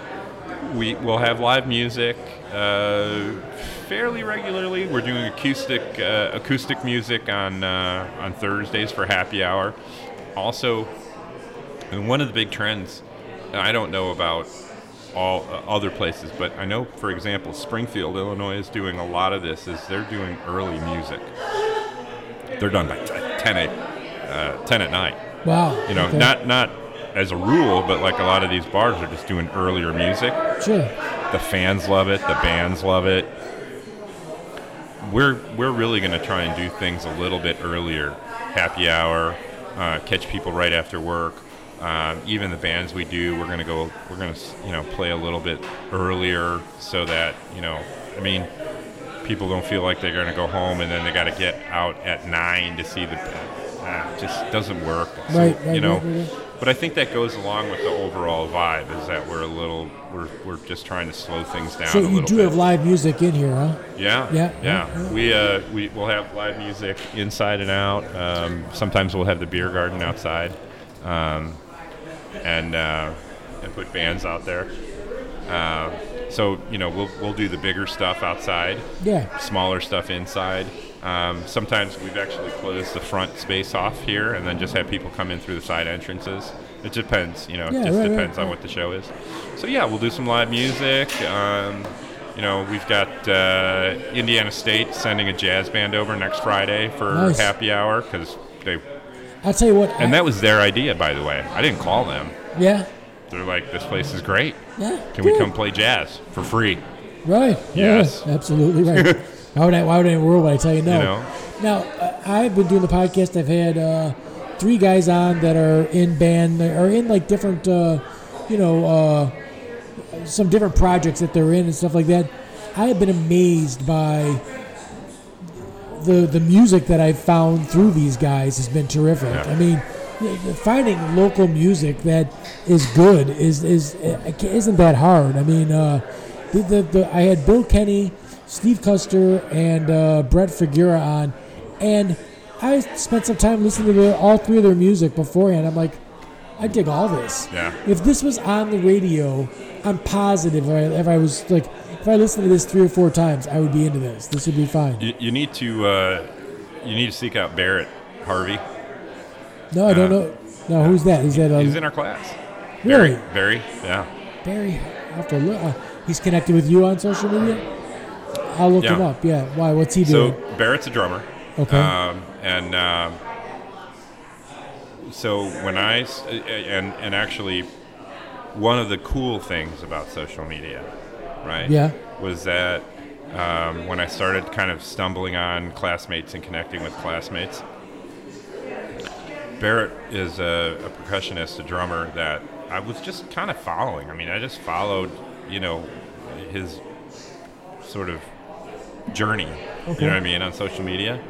we will have live music fairly regularly. We're doing acoustic uh, acoustic music on uh, on Thursdays for happy hour. Also, and one of the big trends, I don't know about all uh, other places, but I know, for example, Springfield, Illinois is doing a lot of this. Is they're doing early music. They're done by t- ten at uh, ten at night. Wow. You know, okay. not not as a rule, but like a lot of these bars are just doing earlier music. sure. The fans love it. The bands love it. We're we're really going to try and do things a little bit earlier. Happy hour, uh, catch people right after work. Um, even the bands we do, we're going to go. We're going to you know play a little bit earlier so that you know. I mean, people don't feel like they're going to go home and then they got to get out at nine to see the. Ah, it just doesn't work. So, Right, right, you know, right, but I think that goes along with the overall vibe is that we're a little we're, we're just trying to slow things down So you do bit. have live music in here, huh? Yeah, Yeah, yeah. yeah, yeah. We uh, we will have live music inside and out. Um, sometimes we'll have the beer garden outside, um, and uh, and put bands out there. Uh, so you know we'll we'll do the bigger stuff outside, Yeah. smaller stuff inside. Um, sometimes we've actually closed the front space off here and then just have people come in through the side entrances. It depends, you know, Yeah, it just right, right, depends on right. what the show is. So yeah, we'll do some live music. Um, you know, we've got uh, Indiana State sending a jazz band over next Friday for Nice. happy hour because they, I'll tell you what. and I- that was their idea, by the way. I didn't call them. yeah. They're like, this place is great. Yeah. Can we come play jazz for free? Right. Yeah, Yes. absolutely right. (laughs) why would I? Why would I world would I tell you no? You know? Now uh, I've been doing the podcast. I've had uh, three guys on that are in band or in like different, uh, you know, uh, some different projects that they're in and stuff like that. I have been amazed by the the music that I've found through these guys has been terrific. Yeah. I mean, finding local music that is good is is isn't that hard. I mean, uh, the, the, the I had Bill Kenny, Steve Custer, and uh, Brett Figura on, and I spent some time listening to the, all three of their music beforehand. I'm like, I dig all this. Yeah. If this was on the radio, I'm positive if I, if I was like, if I listened to this three or four times, I would be into this. This would be fine. You, you need to uh, you need to seek out Barrett Harvey. No, I don't Uh, know. No, who's that? Is that He's in our class. really Barry, yeah. Barry? I have to look. Uh, he's connected with you on social media. I'll look Yeah. him up. Yeah. Why? What's he doing? So? Barrett's a drummer. Okay. Um, and um, so I and and actually, one of the cool things about social media, right? Yeah. Was that um, when I started kind of stumbling on classmates and connecting with classmates. Barrett is a, a percussionist, a drummer that I was just kind of following. I mean, I just followed, you know, his sort of journey. Okay. You know what I mean on social media,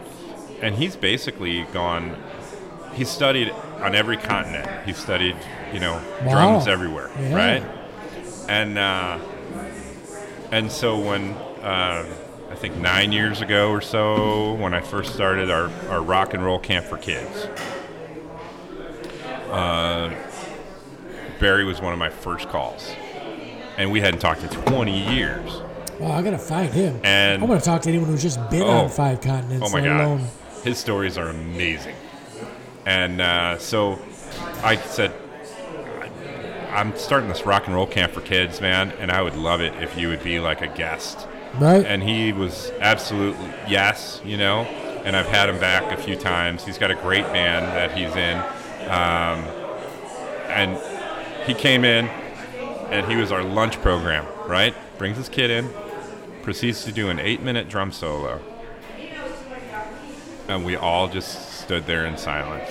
and he's basically gone. He's studied on every continent. He's studied, you know, Wow. drums everywhere, Yeah. right? And uh, and so when uh, I think nine years ago or so, when I first started our, our rock and roll camp for kids, uh, Barry was one of my first calls, and we hadn't talked in 20 years. Well, I gotta find him. And- I want to talk to anyone who's just been Oh. on five continents. Oh my god, alone- his stories are amazing. And uh, so I said, I'm starting this rock and roll camp for kids, man, and I would love it if you would be like a guest. Right. And he was absolutely yes, you know. And I've had him back a few times. He's got a great band that he's in, um, and he came in, and he was our lunch program. Right, brings his kid in, proceeds to do an eight-minute drum solo, and we all just stood there in silence.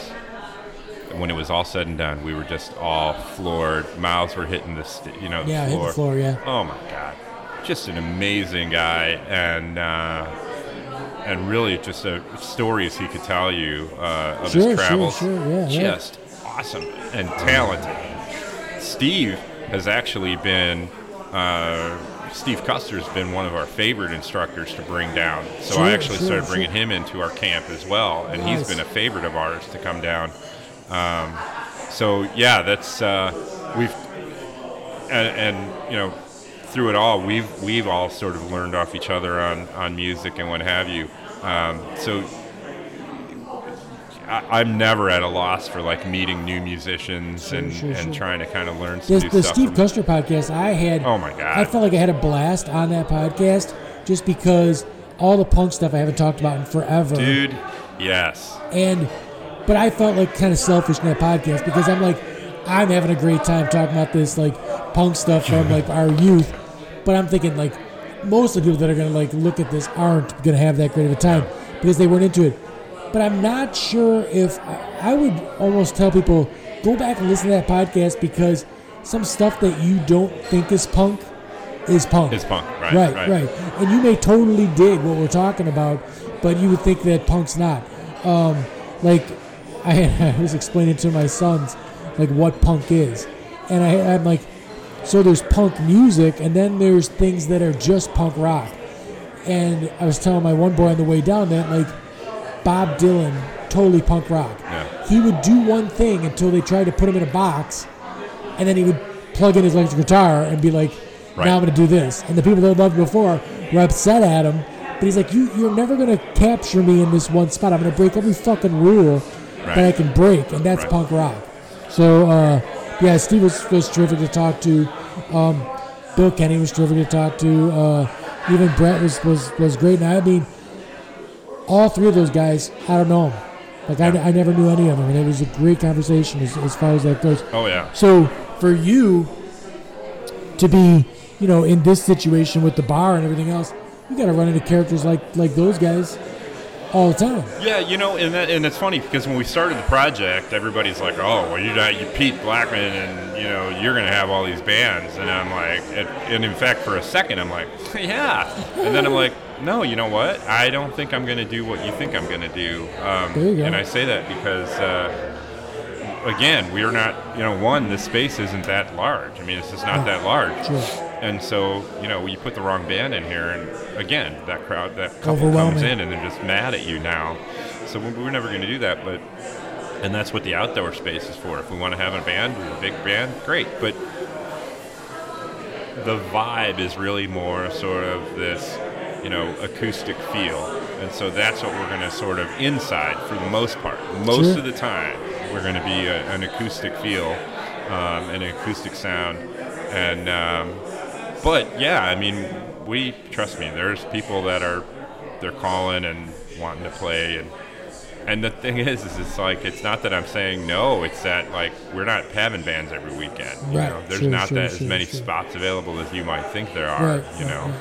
When it was all said and done, we were just all floored. Mouths were hitting the, st- you know, the yeah, hit floor. the floor. Yeah. Oh my God, just an amazing guy, and uh, and really just a stories he could tell you uh, of Sure, his sure, travels. sure, yeah, right. just awesome and talented. Steve has actually been. Uh, Steve Custer's been one of our favorite instructors to bring down. So I actually sure, started sure. bringing him into our camp as well, and Nice. he's been a favorite of ours to come down. Um, so yeah, that's uh, we've and, and you know through it all we've we've all sort of learned off each other on on music and what have you. Um, so I, I'm never at a loss for like meeting new musicians Sure, and sure, and sure. trying to kind of learn some The, new the. Steve Custer podcast, I had. Oh my God. I felt like I had a blast on that podcast just because all the punk stuff I haven't talked about in forever. dude. Yes. And, but I felt like kind of selfish in that podcast because I'm like, I'm having a great time talking about this like punk stuff from (laughs) like our youth, but I'm thinking like most of the people that are gonna like look at this aren't gonna have that great of a time because they weren't into it. But I'm not sure if I would almost tell people go back and listen to that podcast because some stuff that you don't think is punk is punk. It's punk, right? Right, right. right, And you may totally dig what we're talking about, but you would think that punk's not. Um, like, I, (laughs) I was explaining to my sons like what punk is, and I, I'm like, so there's punk music, and then there's things that are just punk rock. And I was telling my one boy on the way down that like Bob Dylan, totally punk rock. Yeah. He would do one thing until they tried to put him in a box, and then he would plug in his electric guitar and be like, Right. "Now I'm going to do this." And the people that loved him before were upset at him, but he's like, "You, you're never going to capture me in this one spot. I'm going to break every fucking rule that I can break, and that's Right. punk rock." So, uh, yeah, Steve was, was terrific to talk to. Um, Bill Kenny was terrific to talk to. Uh, even Brett was, was, was great. And I mean, all three of those guys, I don't know them. Like, I, I never knew any of them. And it was a great conversation as, as far as that goes. Oh yeah. So, for you to be, you know, in this situation with the bar and everything else, you got to run into characters like, like those guys all the time. Yeah, you know, and that, and it's funny because when we started the project, everybody's like, "Oh, well, you're not you Pete Blackman, and you know you're gonna have all these bands," and I'm like, and, and in fact, for a second, I'm like, (laughs) "Yeah," and then I'm like, "No, you know what? I don't think I'm gonna do what you think I'm gonna do." Um, There you go. And I say that because. Uh, Again, we are not, you know, one, the space isn't that large. I mean, it's just not No, that large. sure. And so, you know, you put the wrong band in here, and again, that crowd, that couple comes in, and they're just mad at you now. So we- we're never going to do that, but and that's what the outdoor space is for. If we want to have a band, a big band, great. But the vibe is really more sort of this, you know, acoustic feel, and so that's what we're going to sort of inside for the most part. Most Sure. of the time, we're going to be a, an acoustic feel, um, an acoustic sound, and um, but yeah, I mean, we trust me. There's people that are they're calling and wanting to play, and and the thing is, is it's like it's not that I'm saying no. It's that like we're not having bands every weekend. You Right, know? There's sure, not sure, that as many sure. spots available as you might think there are. Right, you right, know,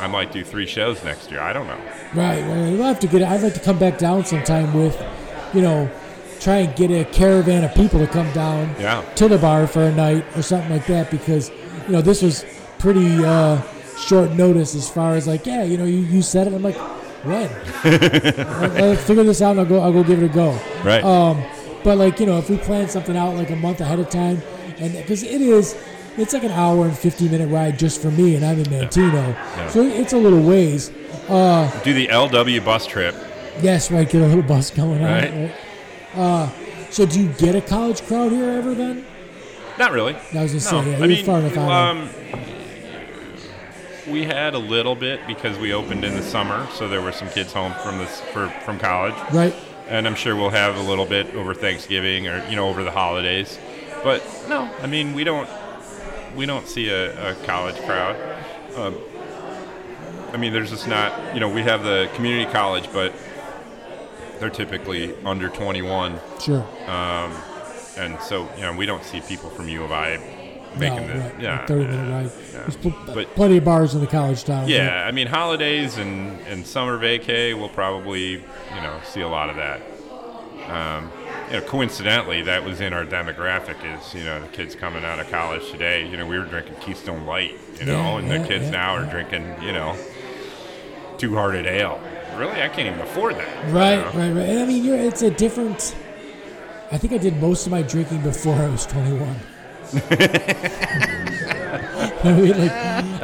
I might do three shows next year. I don't know. Right. Well, we'll have to get. I'd like to come back down sometime with, you know, try and get a caravan of people to come down Yeah. to the bar for a night or something like that because, you know, this was pretty uh, short notice as far as like, yeah, you know, you, you said it. I'm like, when? (laughs) Let's figure this out and I'll go. I'll go give it a go. Right. Um, but like you know, if we plan something out like a month ahead of time, and because it is, it's like an hour and fifty minute ride just for me, and I'm in Manteno, Yeah. so it's a little ways. Uh, do the LW bus trip. yes, right, get a little bus going on. Right. Uh, so do you get a college crowd here ever then? Not really. I was gonna No, yeah, I mean, far enough um, we had a little bit because we opened in the summer, so there were some kids home from this for, from college, right. and I'm sure we'll have a little bit over Thanksgiving or you know over the holidays. But no, I mean we don't we don't see a, a college crowd. Um, I mean, there's just not you know we have the community college, but they're typically under 21. Sure. Um, and so, you know, we don't see people from U of I making no, the right. yeah, a thirty minute yeah, ride. yeah. There's pl- But- plenty of bars in the college town. Yeah, I mean, holidays and, and summer vacay, we'll probably, you know, see a lot of that. Um, you know, coincidentally, that was in our demographic is, you know, the kids coming out of college today, you know, we were drinking Keystone Light, you know, Yeah, and yeah, the kids now are drinking, you know, Two Hearted Ale. Really? I can't even afford that. you Right, know? right, right. And I mean, you're, it's a different. I think I did most of my drinking before I was 21. (laughs) I mean, like,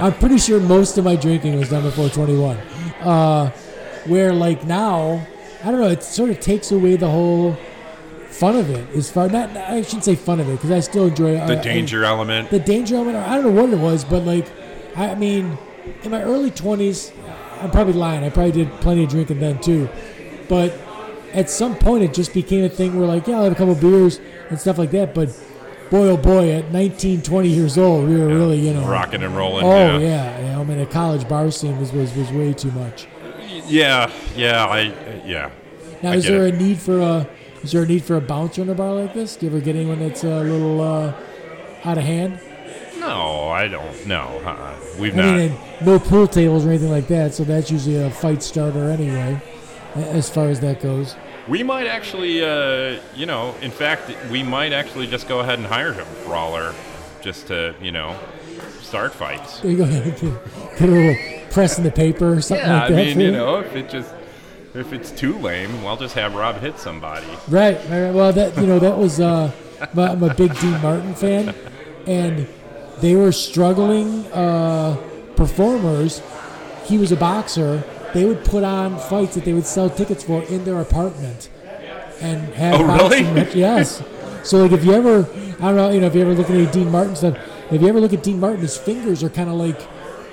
I'm pretty sure most of my drinking was done before 21. Uh, where like now, I don't know. It sort of takes away the whole fun of it. As far not, I shouldn't say fun of it because I still enjoy The I- I- danger element. the danger element. I don't know what it was, but like, I mean, in my early twenties, I'm probably lying. I probably did plenty of drinking then too, but at some point it just became a thing where like, yeah, I'll have a couple beers and stuff like that. But boy, oh boy, at 19, 20 years old, we were really, you know, Rocking and rolling. Oh yeah. yeah, yeah. I mean, the college bar scene was was, was way too much. Yeah, yeah, I, yeah. Now, I is there it. a need for a is there a need for a bouncer in a bar like this? Do you ever get anyone that's a little uh, out of hand? No, I don't. No, uh-uh. we've I not. mean, no pool tables or anything like that, so that's usually a fight starter anyway, as far as that goes. we might actually, uh, you know, in fact, we might actually just go ahead and hire him brawler, just to, you know, start fights. There you go. (laughs) Get a little press in the paper or something Yeah, like I that. mean, for you know, if it just, if it's too lame, I'll just have Rob hit somebody. Right, right, right. Well, that you know that was. Uh, I'm a big Dean Martin fan, and they were struggling uh, performers. He was a boxer. They would put on fights that they would sell tickets for in their apartment, and have Oh, boxing really? (laughs) Yes. So like if you ever, I don't know, you know, if you ever look at any Dean Martin stuff, if you ever look at Dean Martin, his fingers are kind of like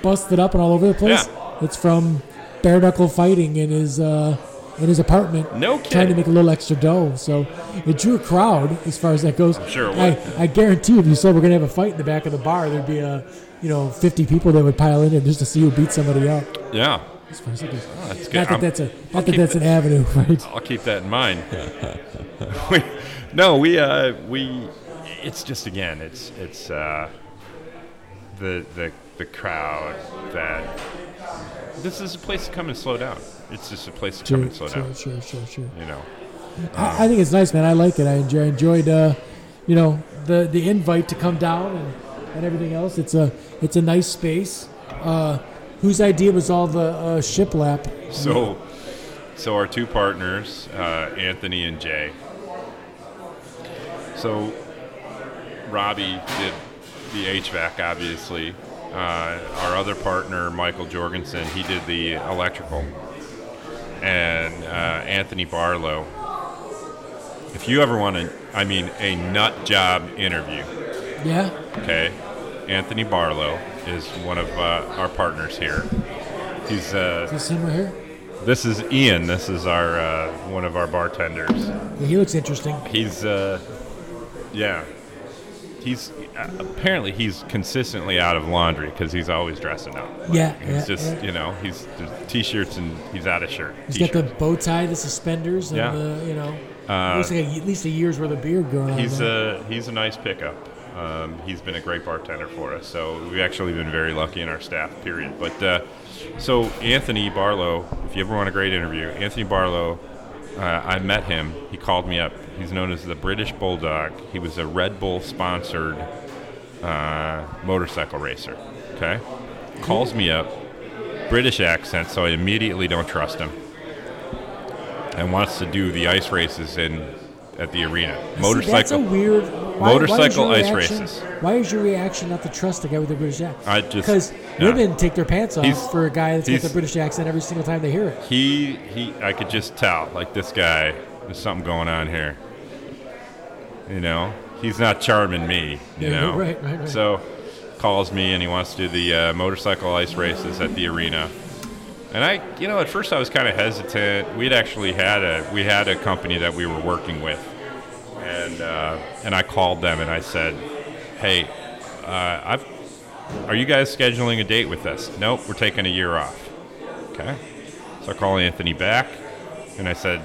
busted up and all over the place. Yeah. It's from bare knuckle fighting in his uh, in his apartment No trying to make a little extra dough. So it drew a crowd as far as that goes. sure it I. I guarantee if you said we're gonna have a fight in the back of the bar, there'd be a you know 50 people that would pile in there just to see who beat somebody up. Yeah, As far as that goes. that's good. Not that I'm- that's a I'll not that that's it- an avenue, (laughs) right? I'll keep that in mind. (laughs) we, no, we uh, we. It's just again, it's it's uh, the the the crowd that this is a place to come and slow down. It's just a place to come Sure, and slow sure, down. sure, sure, sure. You know. I, I think it's nice, man. I like it. I enjoy, enjoyed, uh, you know, the the invite to come down and, and everything else. It's a it's a nice space. Uh, whose idea was all the uh, shiplap? So, so our two partners, uh, Anthony and Jay. So, Robbie did the HVAC, obviously. Uh, our other partner, Michael Jorgensen, he did the electrical, and uh, Anthony Barlow. If you ever want to, I mean, a nut job interview, Yeah, okay? Anthony Barlow is one of uh, our partners here. He's uh, this him right here. this is Ian. This is our uh, one of our bartenders. Yeah, he looks interesting. He's uh, yeah. He's apparently he's consistently out of laundry because he's always dressing up. Like, Yeah, he's yeah, just yeah. you know he's t-shirts and he's out of shirt. He's got the bow tie, the suspenders, and Yeah. the you know, Uh, looks like a, at least a year's worth of beard going on. He's there. a he's a nice pickup. Um, he's been a great bartender for us, so we've actually been very lucky in our staff. Period. But uh, so Anthony Barlow, if you ever want a great interview, Anthony Barlow, uh, I met him. He called me up. He's known as the British Bulldog. He was a Red Bull sponsored uh, motorcycle racer. Okay, calls me up, British accent, so I immediately don't trust him, and wants to do the ice races in at the arena. See, Motorcycle. that's a weird. Why, motorcycle why ice reaction- races. Why is your reaction not to trust the guy with the British accent? I just- because women take their pants off for a guy that's got the British accent every single time they hear it. he he I could just tell like this guy there's something going on here. You know, he's not charming me. You Yeah, know, right, right, right. So calls me and he wants to do the uh, motorcycle ice races at the arena. And I, you know, at first I was kind of hesitant. We'd actually had a we had a company that we were working with, and uh, and I called them and I said, "Hey, uh, I've are you guys scheduling a date with us? Nope, we're taking a year off. Okay. So I call Anthony back and I said,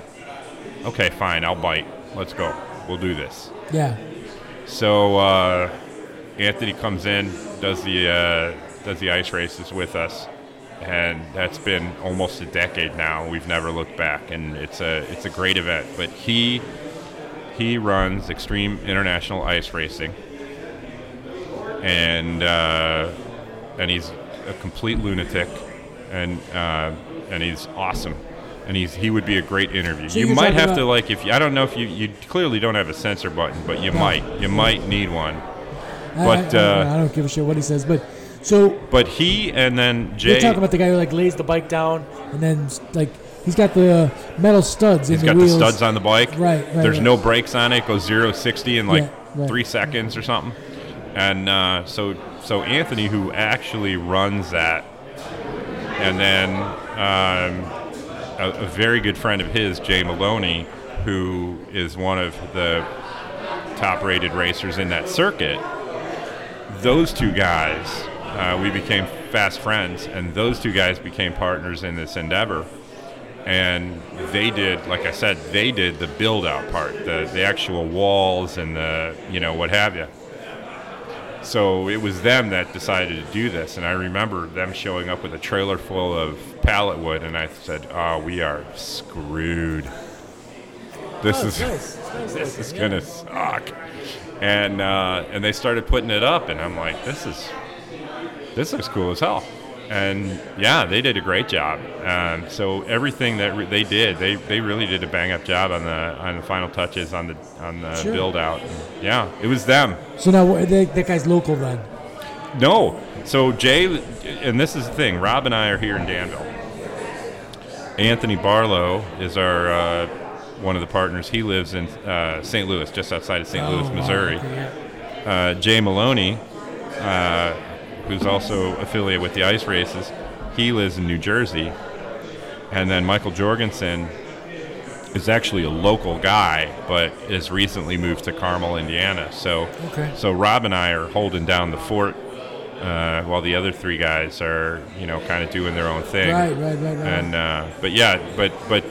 okay, fine, I'll bite. Let's go. We'll do this. Yeah, So uh, Anthony comes in, does the uh, does the ice races with us, and that's been almost a decade now. We've never looked back, and it's a it's a great event. But he he runs Extreme International Ice Racing, and uh, and he's a complete lunatic, and uh, and he's awesome. And he's he would be a great interview. So you might have to like if you, I don't know if you you clearly don't have a censor button, but you No. might you might need one. I- But, I, I, uh, I don't give a shit what he says. But so But he and then Jay, talking about the guy who like lays the bike down and then like he's got the metal studs he's in got the the studs on the bike. Right, right, There's right. no brakes on it. Goes zero sixty in like Yeah, right. three seconds or something. And uh, so so Anthony, who actually runs that, and then um, a, a very good friend of his, Jay Maloney, who is one of the top-rated racers in that circuit. Those two guys, uh, we became fast friends, and those two guys became partners in this endeavor. And they did, like I said, they did the build-out part, the the actual walls and the you know what have you. So it was them that decided to do this, and I remember them showing up with a trailer full of pallet wood, and I said, "Oh, we are screwed. This Oh, is nice. (laughs) Nice this is gonna suck." And uh, and they started putting it up, and I'm like, "This is this looks cool as hell." and yeah, they did a great job. Um, so everything that re- they did, they, they really did a bang up job on the on the final touches on the on the Sure. build out. Yeah, it was them. So now that, that guy's local then. No. So Jay, and this is the thing. Rob and I are here in Danville. Anthony Barlow is our uh, one of the partners. He lives in uh, St. Louis, just outside of St. Oh, Louis, Missouri. yeah. Uh, Jay Maloney, uh, who's also affiliated with the ice races, he lives in New Jersey. And then Michael Jorgensen is actually a local guy, but has recently moved to Carmel, Indiana. So, Okay. so Rob and I are holding down the fort, uh, while the other three guys are, you know, kind of doing their own thing. Right, right, right, right. And uh, but yeah, but but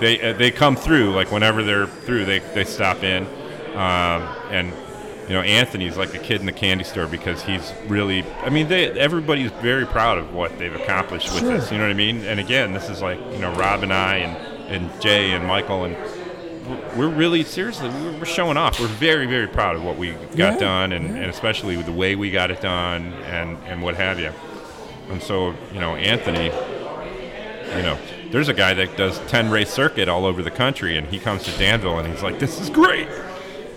they uh, they come through like whenever they're through, they they stop in, um, and you know Anthony's like a kid in the candy store because he's really. I mean, they everybody's very proud of what they've accomplished with Sure. this. You know what I mean? And again, this is like you know Rob and I and and Jay and Michael and. We're- really seriously, we're showing off. We're very, very proud of what we got Yeah, done, and, yeah. and especially with the way we got it done, and, and what have you. And so, you know, Anthony, you know, there's a guy that does 10 race circuit all over the country, and he comes to Danville, and he's like, "This is great,"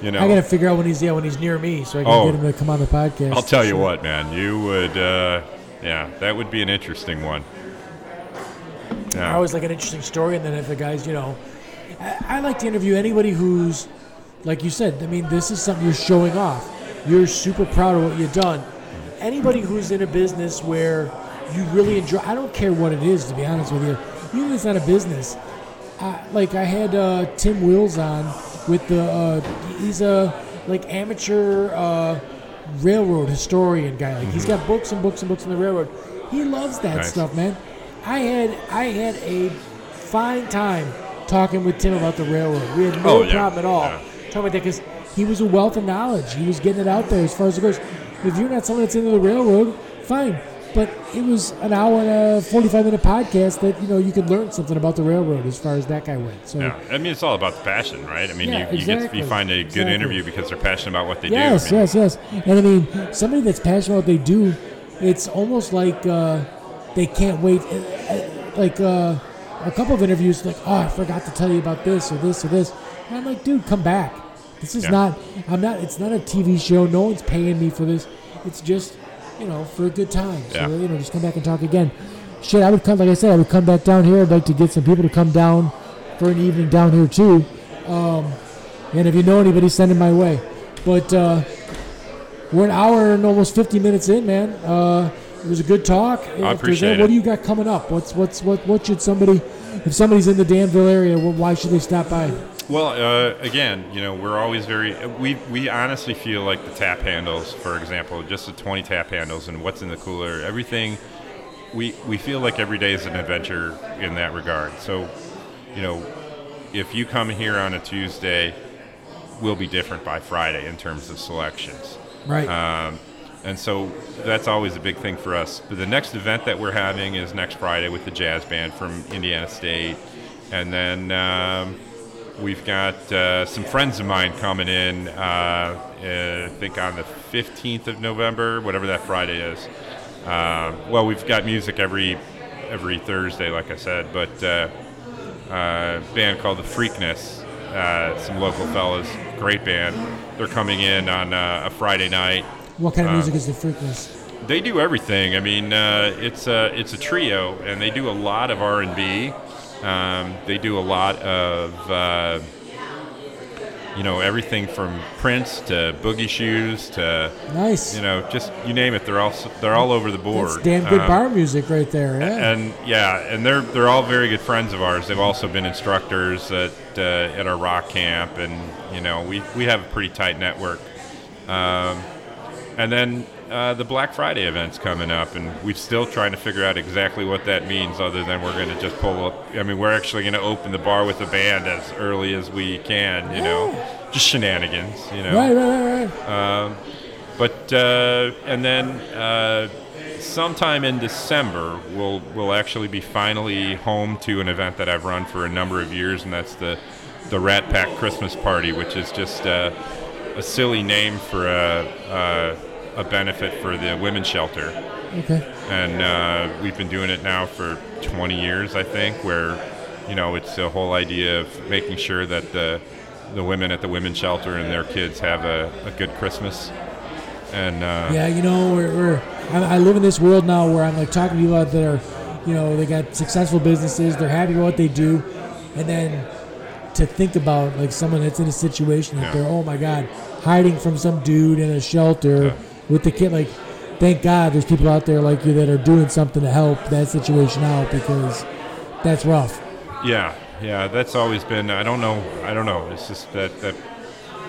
you know. I gotta figure out when he's yeah when he's near me, so I can Oh. get him to come on the podcast. I'll tell you what, man, you would, uh, yeah, that would be an interesting one. I Yeah, always like an interesting story, and then if the guys, you know, I, I like to interview anybody who's, like you said, I mean, this is something you're showing off. You're super proud of what you've done. Anybody who's in a business where you really enjoy, I don't care what it is, to be honest with you, even if it's not a business. Uh, like I had uh, Tim Wills on with the, uh, he's a like amateur uh, railroad historian guy. Like he's got books and books and books on the railroad. He loves that Nice. stuff, man. I had I had a fine time talking with Tim about the railroad. We had no Oh, yeah, problem at all yeah. talking about that because he was a wealth of knowledge. He was getting it out there as far as it goes. If you're not someone that's into the railroad, fine. But it was an hour and a 45 minute podcast that you know you could learn something about the railroad as far as that guy went. So yeah. I mean, it's all about the passion, right? I mean, Yeah, you, you get you find a good exactly. interview because they're passionate about what they Yes, do. I mean, yes, yes. And I mean, somebody that's passionate about what they do, it's almost like uh, they can't wait. Like uh, a couple of interviews, like, oh, I forgot to tell you about this or this or this. And I'm like, dude, come back. This is Yeah. not. I'm not. It's not a TV show. No one's paying me for this. It's just, you know, for a good time. So Yeah. you know, just come back and talk again. Shit, I would come. Like I said, I would come back down here. I'd like to get some people to come down for an evening down here too. Um, and if you know anybody, send it my way. But uh, we're an hour and almost 50 minutes in, man. Uh, it was a good talk. If appreciate any- What do you got coming up? What's what's what what should somebody, if somebody's in the Danville area, wh- why should they stop by? Well, uh, again, you know, we're always very. We we honestly feel like the tap handles, for example, just the 20 tap handles and what's in the cooler, everything. We we feel like every day is an adventure in that regard. So, you know, if you come here on a Tuesday, we'll be different by Friday in terms of selections. Right. Um, and so that's always a big thing for us. But the next event that we're having is next Friday with the jazz band from Indiana State. And then um, we've got uh, some friends of mine coming in, uh, uh, I think on the 15th of November, whatever that Friday is. Um well, we've got music every every Thursday, like I said, but uh, uh, band called the Freakness. Uh, some local fellas, great band. They're coming in on uh, a Friday night. What kind of uh, music is the Freakness? They do everything. I mean, uh, it's a it's a trio, and they do a lot of R and B. Um, they do a lot of uh, you know everything from Prince to Boogie Shoes to Nice. you know just you name it. They're all they're all over the board. That's damn good Um, bar music right there. Yeah. and yeah, and they're they're all very good friends of ours. They've also been instructors at uh, at our rock camp, and you know we we have a pretty tight network. Um, and then uh, the Black Friday event's coming up, and we're still trying to figure out exactly what that means. Other than we're going to just pull up. I mean, we're actually going to open the bar with the band as early as we can. You know, just shenanigans. You know. right, right, right, right. Um, but uh, and then uh, sometime in December, we'll we'll actually be finally home to an event that I've run for a number of years, and that's the the Rat Pack Christmas Party, which is just uh, a silly name for a, a benefit for the women's shelter, Okay. and uh, we've been doing it now for 20 years, I think. Where, you know, it's the whole idea of making sure that the the women at the women's shelter and their kids have a, a good Christmas. And uh, Yeah, you know, we're, we're I, I live in this world now where I'm like talking to people out that are, you know, they got successful businesses, they're happy with what they do, and then to think about like someone that's in a situation that Yeah. they're, oh my god, hiding from some dude in a shelter Yeah. With the kid. Like, thank God there's people out there like you that are doing something to help that situation out because that's rough. Yeah, yeah, that's always been. I don't know. I don't know. It's just that that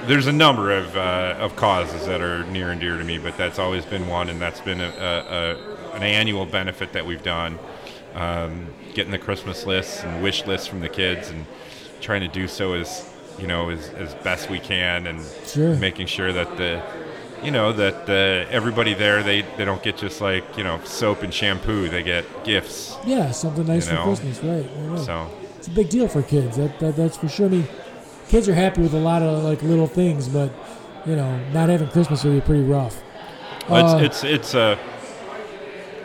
there's a number of uh, of causes that are near and dear to me, but that's always been one, and that's been a, a, a an annual benefit that we've done. Um, getting the Christmas lists and wish lists from the kids, and trying to do so as you know as, as best we can, and Sure. making sure that the you know that uh, everybody there they, they don't get just like you know soap and shampoo they get gifts Yeah, something nice You know, for Christmas, right? right, right. so It's a big deal for kids. That, that that's for sure. I mean, kids are happy with a lot of like little things, but you know, not having Christmas would be pretty rough. Well, Uh, it's it's it's uh,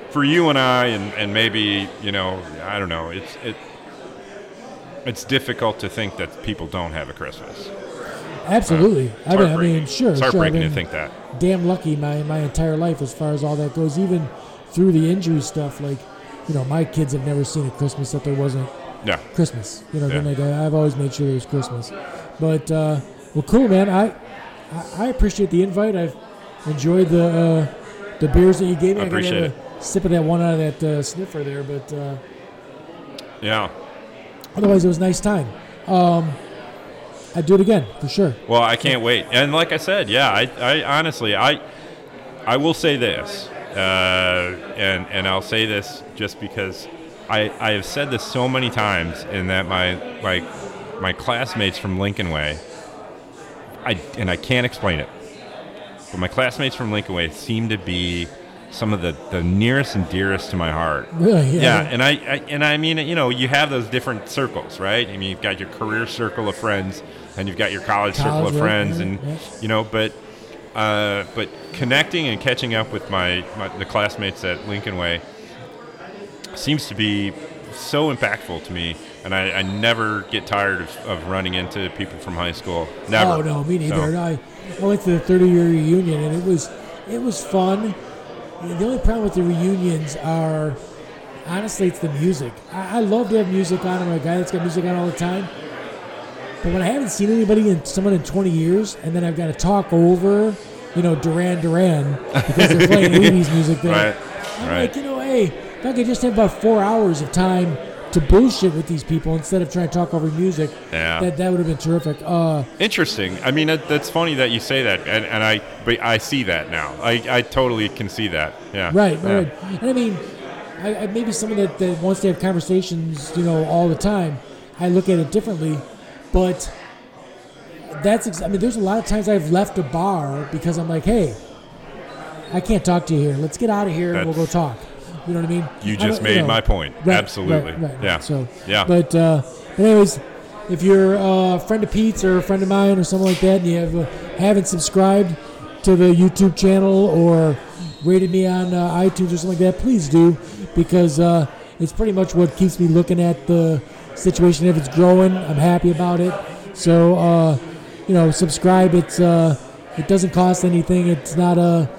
for you and I, and, and maybe you know, I don't know. It's it. It's difficult to think that people don't have a Christmas. Absolutely. It's I mean, I mean, sure, It's sure. I've heartbreaking to think that. Damn lucky my my entire life as far as all that goes. Even through the injury stuff, like you know, my kids have never seen a Christmas that there wasn't Yeah. Christmas. You know, Yeah. like I, I've always made sure there was Christmas. But uh, well, cool, man. I, I I appreciate the invite. I've enjoyed the uh, the beers that you gave me. I appreciate a Sip of that one out of that uh, snifter there, but uh, Yeah. otherwise it was a nice time. Um, I'd do it again for sure. Well, I can't wait. And like I said, yeah, I, I honestly, I, I will say this, uh, and and I'll say this just because I I have said this so many times, in that my my my classmates from Lincoln Way, I and I can't explain it, but my classmates from Lincoln Way seem to be some of the, the nearest and dearest to my heart. Really, yeah. Yeah, and I, I and I mean, you know, you have those different circles, right? I mean, you've got your career circle of friends, and you've got your college, circle of friends, and yeah. you know, but uh, but connecting and catching up with my, my the classmates at Lincoln Way seems to be so impactful to me, and I, I never get tired of, of running into people from high school. Never. Oh no, me neither. So, I, I went to the 30 year reunion and it was it was fun. The only problem with the reunions are honestly it's the music. I, I love to have music on. I'm a guy that's got music on all the time. But when I haven't seen anybody in someone in 20 years, and then I've got to talk over, you know, Duran Duran because they're playing (laughs) 80s music there. Right, I'm right. like, you know, hey, if I could just have about four hours of time to bullshit with these people instead of trying to talk over music, Yeah. that that would have been terrific. Uh, Interesting. I mean, that, that's funny that you say that, and, and I but I see that now. I, I totally can see that. Yeah. Right, Yeah. right. And I mean, I, I maybe someone that, that wants to have conversations, you know, all the time, I look at it differently. But that's, ex- I mean, there's a lot of times I've left a bar because I'm like, hey, I can't talk to you here. Let's get out of here and we'll go talk. You know what I mean? You just made you know, my point. Right, Absolutely. Right, right. Yeah. So, Yeah. But, uh, anyways, if you're a friend of Pete's or a friend of mine or something like that, and you have, uh, haven't subscribed to the YouTube channel or rated me on uh, iTunes or something like that, please do because uh, it's pretty much what keeps me looking at the situation. If it's growing, I'm happy about it. So, uh, you know, subscribe. It's uh, it doesn't cost anything. It's not a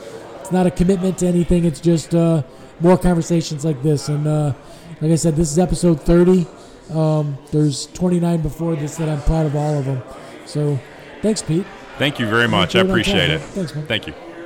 it's not a commitment to anything. It's just uh, more conversations like this. And uh, like I said, this is episode 30. Um, there's 29 before this that I'm proud of all of them. So, thanks, Pete. Thank you very much. I appreciate it. Thanks, man. Thank you.